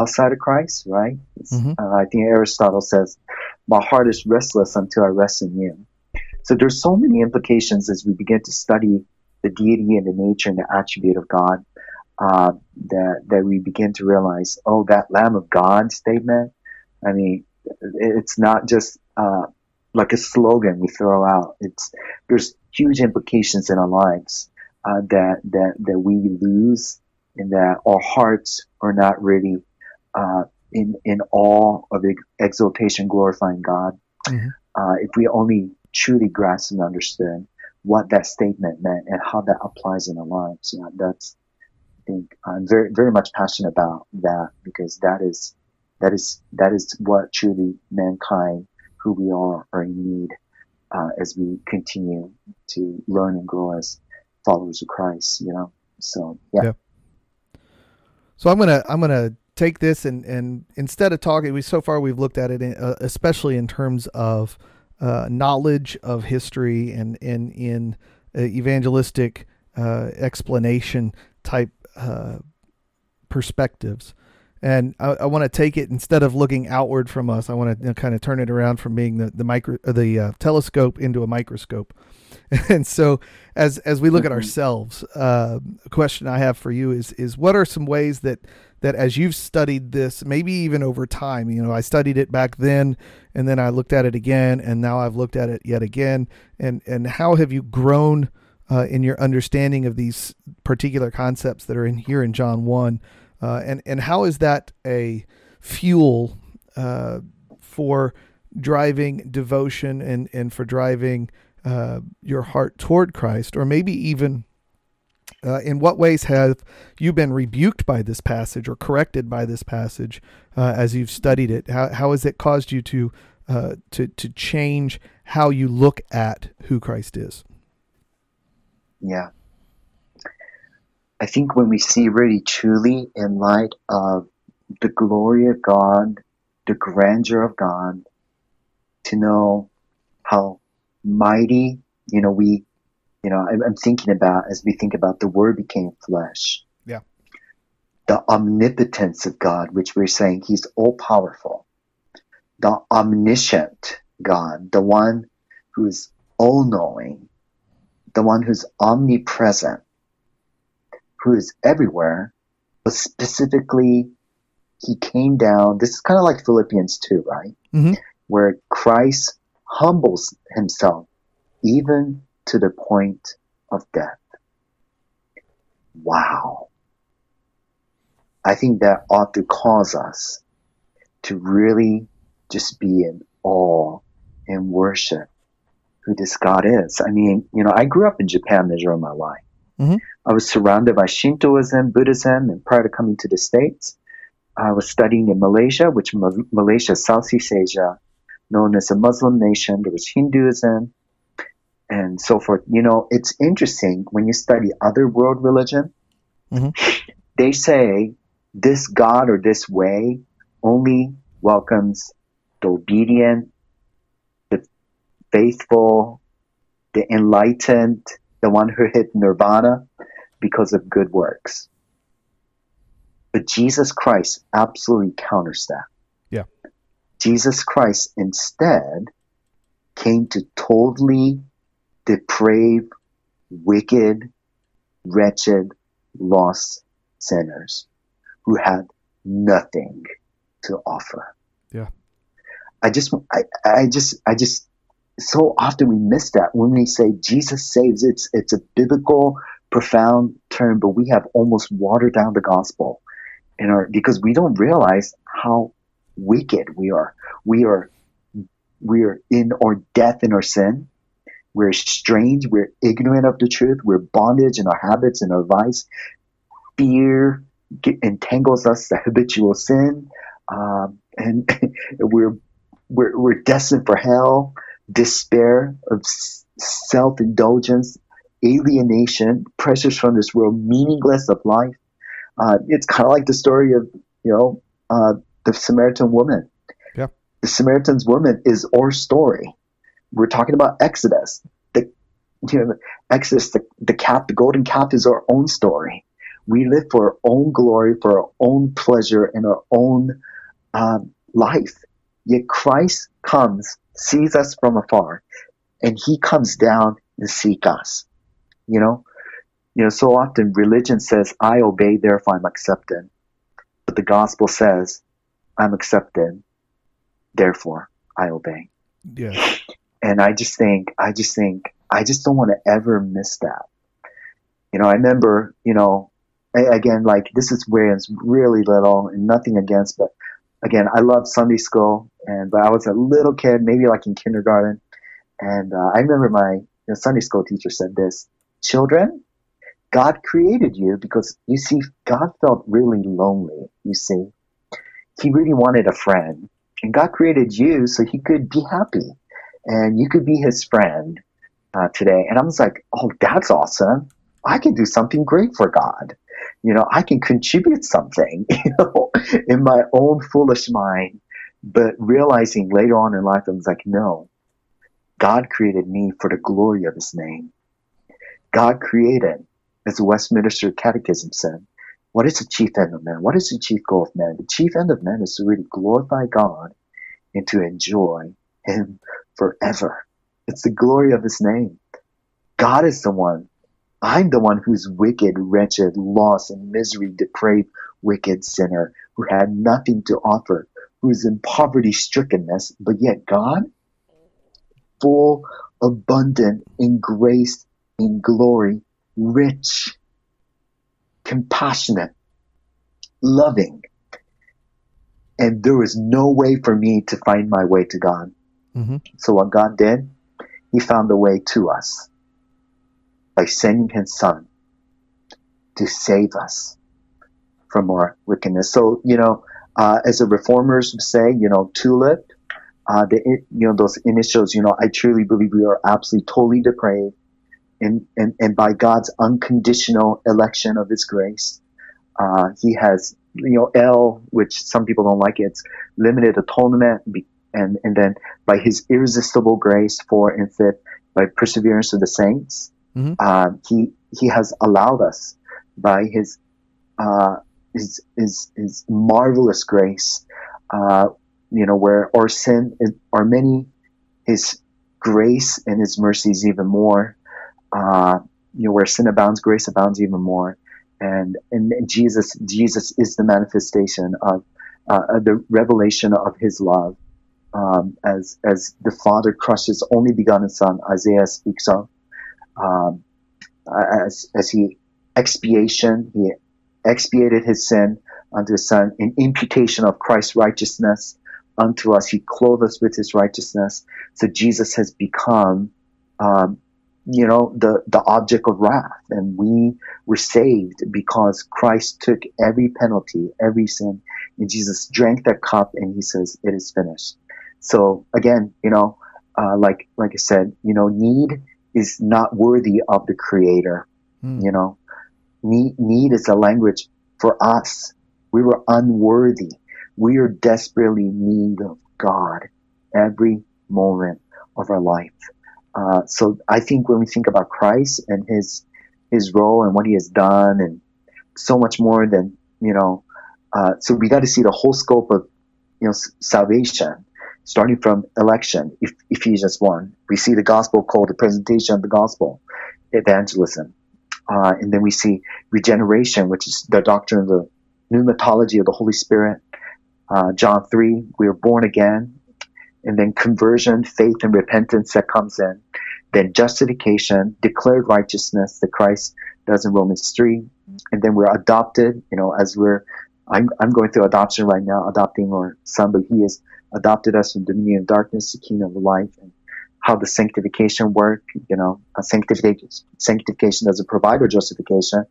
outside of Christ, right? Mm-hmm. Uh, I think Aristotle says, my heart is restless until I rest in you. So there's so many implications as we begin to study the deity and the nature and the attribute of God, uh, that that we begin to realize, oh, that Lamb of God statement. I mean, it's not just uh, like a slogan we throw out. It's there's huge implications in our lives uh, that that that we lose, and that our hearts are not really uh, in in awe of exaltation, glorifying God. Mm-hmm. Uh, if we only truly grasp and understood what that statement meant and how that applies in our lives. That's I think I'm very very much passionate about that because that is that is that is what truly mankind, who we are, are in need uh, as we continue to learn and grow as followers of Christ. You know, so yeah. yeah. So I'm gonna I'm gonna take this and and instead of talking, we so far we've looked at it, in, uh, especially in terms of uh, knowledge of history and, in uh, evangelistic uh, explanation type uh, perspectives. And I, I want to take it instead of looking outward from us. I want to you know, kind of turn it around from being the the micro the uh, telescope into a microscope. [LAUGHS] And so, as as we look at mm-hmm. ourselves, uh, a question I have for you is is what are some ways that that as you've studied this, maybe even over time, you know, I studied it back then and then I looked at it again and now I've looked at it yet again. And, and how have you grown uh, in your understanding of these particular concepts that are in here in John 1? Uh, and, and how is that a fuel uh, for driving devotion and, and for driving uh, your heart toward Christ, or maybe even Uh, in what ways have you been rebuked by this passage or corrected by this passage uh, as you've studied it? How, how has it caused you to uh, to to change how you look at who Christ is? Yeah, I think when we see really truly in light of the glory of God, the grandeur of God, to know how mighty, you know, we you know, I'm, thinking about as we think about the Word became flesh. Yeah. The omnipotence of God, which we're saying He's all powerful. The omniscient God, the one who's all knowing, the one who's omnipresent, who is everywhere, but specifically, He came down. This is kind of like Philippians 2, right? Mm-hmm. Where Christ humbles Himself even to the point of death. Wow. I think that ought to cause us to really just be in awe and worship who this God is. I mean, you know, I grew up in Japan majority of my life. Mm-hmm. I was surrounded by Shintoism, Buddhism, and prior to coming to the States, I was studying in Malaysia, which Malaysia, Southeast Asia, known as a Muslim nation. There was Hinduism, and so forth. You know, it's interesting when you study other world religion, mm-hmm. they say this God or this way only welcomes the obedient, the faithful, the enlightened, the one who hit nirvana because of good works. But Jesus Christ absolutely counters that. Yeah. Jesus Christ instead came to totally depraved, wicked, wretched, lost sinners who had nothing to offer. Yeah. I just, I, I just, I just, so often we miss that when we say Jesus saves. It's, it's a biblical, profound term, but we have almost watered down the gospel in our, because we don't realize how wicked we are. We are, we are in our death in our sin. We're strange. We're ignorant of the truth. We're bondage in our habits and our vice. Fear entangles us to [LAUGHS] habitual sin, um, and [LAUGHS] we're, we're we're destined for hell. Despair of self indulgence, alienation, pressures from this world, meaningless of life. Uh, it's kind of like the story of you know uh, the Samaritan woman. Yeah. The Samaritan's woman is our story we're talking about Exodus. The you know, Exodus, the, the calf, the golden calf is our own story. We live for our own glory, for our own pleasure, and our own um, life. Yet Christ comes, sees us from afar, and He comes down and seek us. You know, you know. So often, religion says, "I obey, therefore I'm accepted," but the gospel says, "I'm accepted, therefore I obey." Yeah. And I just think, I just think, I just don't want to ever miss that. You know, I remember, you know, again, like this is where it's really little and nothing against, but again, I love Sunday school and, but I was a little kid, maybe like in kindergarten. And uh, I remember my you know, Sunday school teacher said this, children, God created you because you see, God felt really lonely, you see. He really wanted a friend. And God created you so he could be happy and you could be his friend uh, today. And I was like, oh, that's awesome. I can do something great for God. You know, I can contribute something, [LAUGHS] you know, in my own foolish mind. But realizing later on in life, I was like, no, God created me for the glory of his name. God created, as the Westminster Catechism said, what is the chief end of man? What is the chief goal of man? The chief end of man is to really glorify God and to enjoy him forever. It's the glory of his name. God is the one. I'm the one who's wicked, wretched, lost, in misery, depraved, wicked sinner who had nothing to offer, who's in poverty strickenness, but yet God, full, abundant in grace, in glory, rich, compassionate, loving. And there was no way for me to find my way to God. Mm-hmm. So what God did, He found a way to us by sending His Son to save us from our wickedness. So, you know, uh, as the reformers say, you know, tulip, uh, the, you know, those initials, you know, I truly believe we are absolutely totally depraved and, and, and by God's unconditional election of his grace, uh, he has, you know, L, which some people don't like, it's limited atonement, and, and then by his irresistible grace, four and fifth, by perseverance of the saints, mm-hmm. uh, he, he has allowed us by his, uh, his, his, his marvelous grace, uh, you know, where our sin are many, his grace and his mercies even more. Uh, you know, where sin abounds, grace abounds even more. And, and Jesus, Jesus is the manifestation of uh, the revelation of his love. Um, as, as the Father crushes only begotten Son, Isaiah speaks of, um, as, as he expiation, he expiated his sin unto his Son, in imputation of Christ's righteousness unto us. He clothed us with his righteousness. So Jesus has become um, you know, the, the object of wrath. And we were saved because Christ took every penalty, every sin, and Jesus drank that cup and he says, it is finished. So again, you know, uh, like, like I said, you know, need is not worthy of the creator. Mm. You know, need, need is a language for us. We were unworthy. We are desperately in need of God every moment of our life. Uh, so I think when we think about Christ and his his role and what he has done, and so much more than you know, uh, so we got to see the whole scope of you know salvation, starting from election, Ephesians one. We see the gospel called the presentation of the gospel, evangelism, uh, and then we see regeneration, which is the doctrine of the pneumatology of the Holy Spirit. Uh, John 3, we are born again and then conversion, faith, and repentance that comes in, then justification, declared righteousness that Christ does in Romans 3, and then we're adopted, you know, as we're, I'm, I'm going through adoption right now, adopting our son, but he has adopted us from dominion of darkness to kingdom of life, and how the sanctification work, you know, sanctification, sanctification doesn't provide our justification,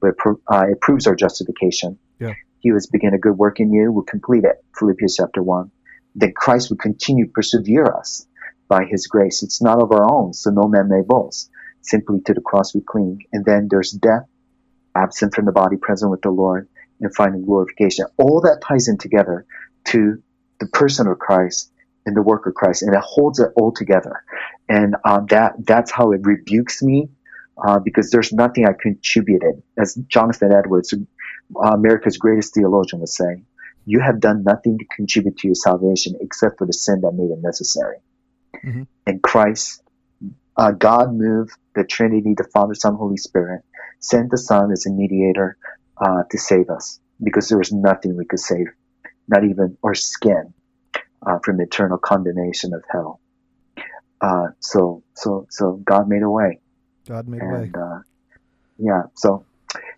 but it, pro, uh, it proves our justification. Yeah. He who has begun a good work in you will complete it, Philippians chapter 1 that Christ would continue to persevere us by his grace. It's not of our own, so no man may boast. Simply to the cross we cling. And then there's death, absent from the body, present with the Lord, and finding glorification. All that ties in together to the person of Christ and the work of Christ, and it holds it all together. And uh, that that's how it rebukes me, uh, because there's nothing I contributed. As Jonathan Edwards, uh, America's greatest theologian, would say, you have done nothing to contribute to your salvation except for the sin that made it necessary. Mm-hmm. And Christ, uh, God moved the Trinity, the Father, Son, Holy Spirit, sent the Son as a mediator uh, to save us because there was nothing we could save, not even our skin, uh, from eternal condemnation of hell. Uh, so, so, so God made a way. God made and, a way. Uh, yeah. So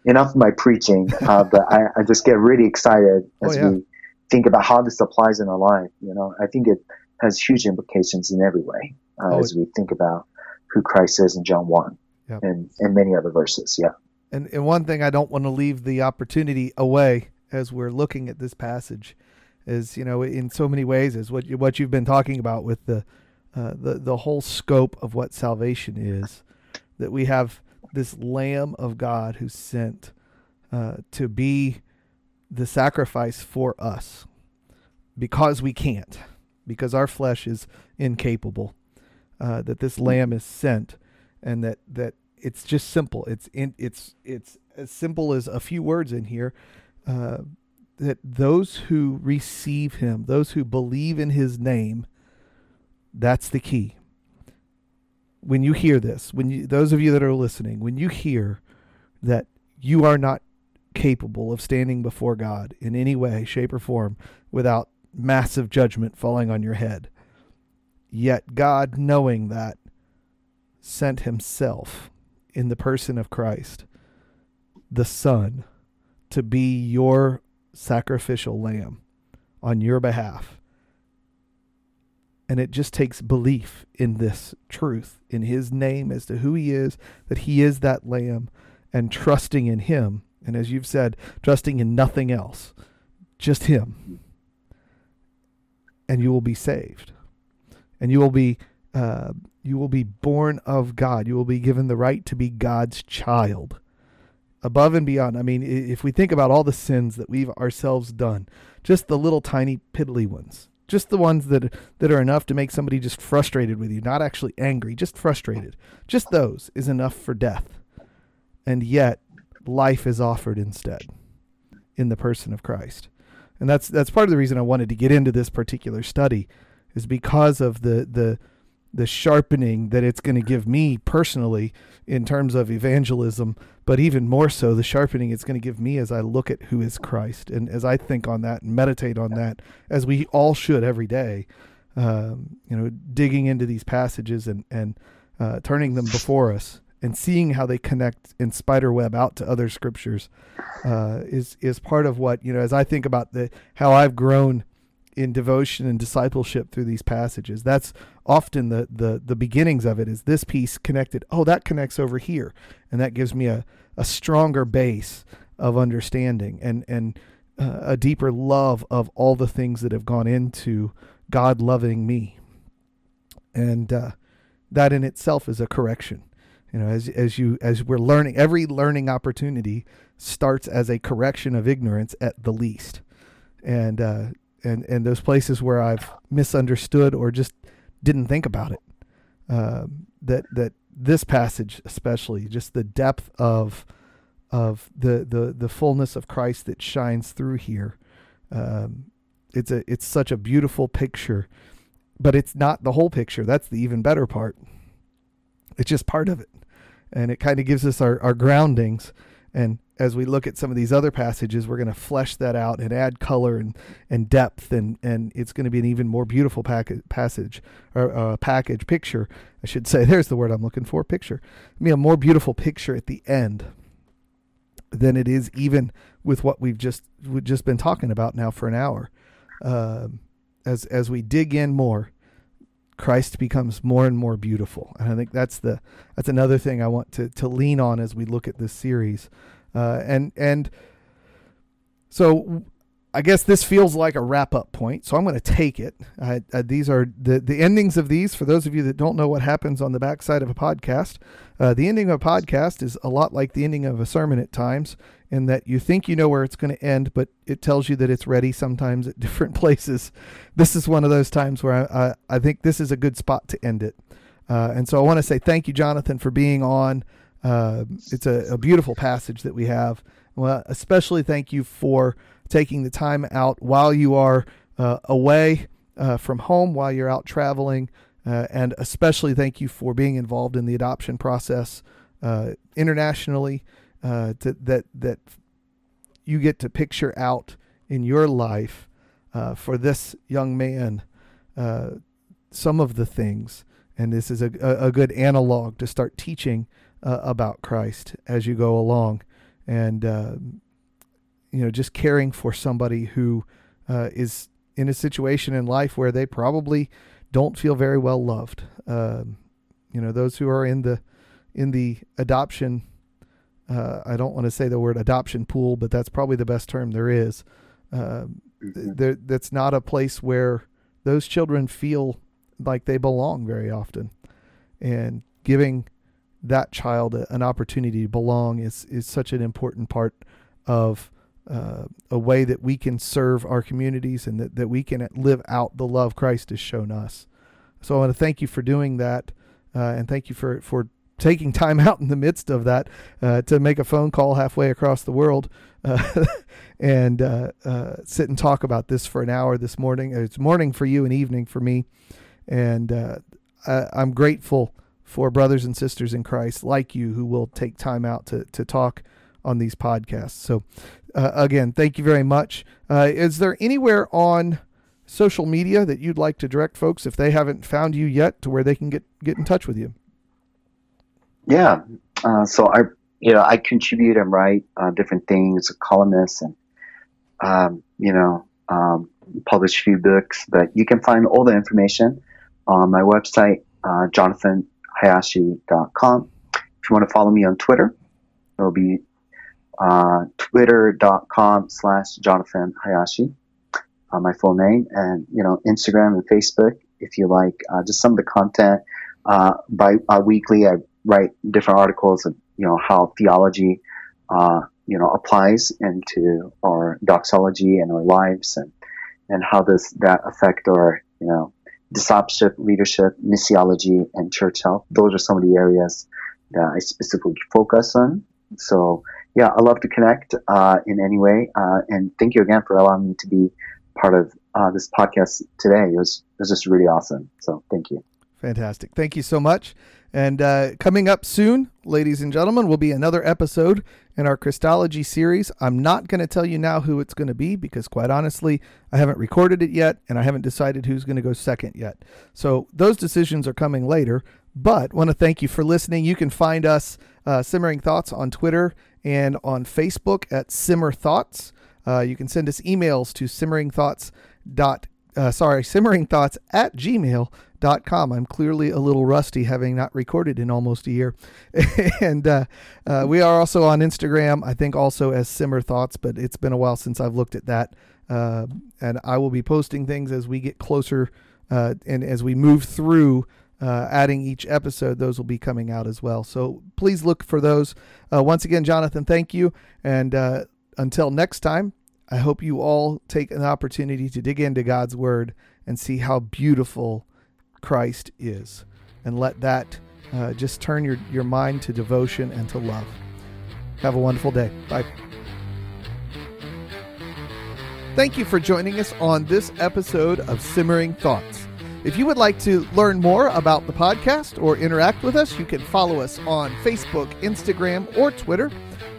enough of my preaching, uh, [LAUGHS] but I, I, just get really excited oh, as oh, yeah. we think about how this applies in our life. You know, I think it has huge implications in every way uh, oh, as we think about who Christ is in John 1 yep. and, and many other verses. Yeah. And, and one thing I don't want to leave the opportunity away as we're looking at this passage is, you know, in so many ways is what you, what you've been talking about with the, uh, the, the whole scope of what salvation is that we have this Lamb of God who's sent uh, to be the sacrifice for us because we can't, because our flesh is incapable. Uh, that this Lamb is sent, and that that it's just simple. It's in, it's it's as simple as a few words in here. That those who receive Him, those who believe in His name, that's the key. When you hear this, when you, those of you that are listening, when you hear that you are not capable of standing before God in any way, shape, or form without massive judgment falling on your head, yet God, knowing that, sent Himself in the person of Christ, the Son, to be your sacrificial lamb on your behalf and it just takes belief in this truth, in his name as to who he is, that he is that lamb, and trusting in Him. And as you've said, trusting in nothing else, just Him. And you will be saved. And you will be. Uh, you will be born of God. You will be given the right to be God's child. Above and beyond. I mean, if we think about all the sins that we've ourselves done, just the little tiny piddly ones, just the ones that that are enough to make somebody just frustrated with you, not actually angry, just frustrated. Just those is enough for death. And yet life is offered instead in the person of Christ. And that's that's part of the reason I wanted to get into this particular study is because of the the the sharpening that it's going to give me personally in terms of evangelism, but even more so the sharpening it's going to give me as I look at who is Christ and as I think on that and meditate on that, as we all should every day. Um, you know, digging into these passages and and uh, turning them before us and seeing how they connect in spiderweb out to other scriptures uh, is is part of what you know. As I think about the how I've grown in devotion and discipleship through these passages. That's often the the the beginnings of it is this piece connected. Oh, that connects over here, and that gives me a a stronger base of understanding and and uh, a deeper love of all the things that have gone into God loving me, and uh, that in itself is a correction. You know, as as you as we're learning, every learning opportunity starts as a correction of ignorance at the least, and uh, and and those places where I've misunderstood or just didn't think about it. Uh, that that this passage especially, just the depth of of the the the fullness of Christ that shines through here. Um, it's a it's such a beautiful picture, but it's not the whole picture. That's the even better part. It's just part of it, and it kind of gives us our our groundings and as we look at some of these other passages, we're going to flesh that out and add color and, and depth, and, and it's going to be an even more beautiful pack- passage or uh, package picture. I should say, [LAUGHS] there's the word I'm looking for picture. I mean, a more beautiful picture at the end than it is even with what we've just we've just been talking about now for an hour. Um, as as we dig in more, Christ becomes more and more beautiful, and I think that's the that's another thing I want to to lean on as we look at this series. Uh, and and so I guess this feels like a wrap up point, so I'm going to take it. Uh, uh, these are the the endings of these. For those of you that don't know what happens on the backside of a podcast, uh, the ending of a podcast is a lot like the ending of a sermon at times, in that you think you know where it's going to end, but it tells you that it's ready sometimes at [LAUGHS] different places. This is one of those times where I I, I think this is a good spot to end it. Uh, and so I want to say thank you, Jonathan, for being on. Uh, it's a, a, beautiful passage that we have. Well, especially thank you for taking the time out while you are uh, away uh, from home, while you're out traveling, uh, and especially thank you for being involved in the adoption process uh, internationally. To, that that you get to picture out in your life for this young man some of the things, and this is a, a, a good analog to start teaching uh, about Christ as you go along, and uh, you know just caring for somebody who uh, is in a situation in life where they probably don't feel very well loved. Um, you know those who are in the in the adoption. Uh, I don't want to say the word adoption pool, but that's probably the best term there is. Um, there, that's not a place where those children feel like they belong very often, and giving that child an opportunity to belong is is such an important part of uh, a way that we can serve our communities and that, that we can live out the love Christ has shown us. So I want to thank you for doing that, uh, and thank you for for taking time out in the midst of that uh, to make a phone call halfway across the world uh, [LAUGHS] and uh, uh, sit and talk about this for an hour this morning. It's morning for you and evening for me, and I, I'm grateful for brothers and sisters in Christ like you who will take time out to, to talk on these podcasts. So, uh, again, thank you very much. Uh, is there anywhere on social media that you'd like to direct folks if they haven't found you yet to where they can get, get in touch with you? Yeah. Uh, so I, you know, I contribute and write uh, different things, a columnist, and um, you know, um, publish a few books. But you can find all the information on my website, uh, Jonathan hayashi.com. If you want to follow me on Twitter, it'll be uh, twitter.com slash Jonathan Hayashi, uh, my full name, and you know Instagram and Facebook if you like. Uh, just some of the content. Uh, by uh, weekly, I write different articles of you know how theology uh, you know applies into our doxology and our lives, and and how does that affect our you know discipleship, leadership, missiology, and church health. Those are some of the areas that I specifically focus on. So yeah, I love to connect uh, in any way, uh, and thank you again for allowing me to be part of uh, this podcast today. It was it was just really awesome. So thank you. Fantastic. Thank you so much. And uh, coming up soon, ladies and gentlemen, will be another episode in our Christology series. I'm not going to tell you now who it's going to be because, quite honestly, I haven't recorded it yet and I haven't decided who's going to go second yet. So those decisions are coming later. But want to thank you for listening. You can find us uh, Simmering Thoughts on Twitter and on Facebook at Simmer Thoughts. Uh, you can send us emails to simmeringthoughts dot uh, sorry simmeringthoughts at gmail.com i'm clearly a little rusty having not recorded in almost a year [LAUGHS] and uh, uh, we are also on instagram i think also as simmer thoughts but it's been a while since i've looked at that uh, and i will be posting things as we get closer uh, and as we move through uh, adding each episode, those will be coming out as well. So please look for those. Uh, once again, Jonathan, thank you. And until next time, I hope you all take an opportunity to dig into God's Word and see how beautiful Christ is. And let that uh, just turn your, your mind to devotion and to love. Have a wonderful day. Bye. Thank you for joining us on this episode of Simmering Thoughts. If you would like to learn more about the podcast or interact with us, you can follow us on Facebook, Instagram, or Twitter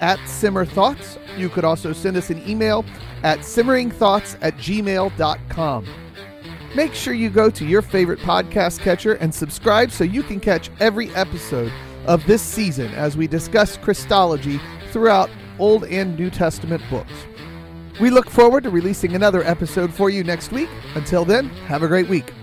at Simmer Thoughts. You could also send us an email at simmeringthoughts at gmail.com. Make sure you go to your favorite podcast catcher and subscribe so you can catch every episode of this season as we discuss Christology throughout Old and New Testament books. We look forward to releasing another episode for you next week. Until then, have a great week.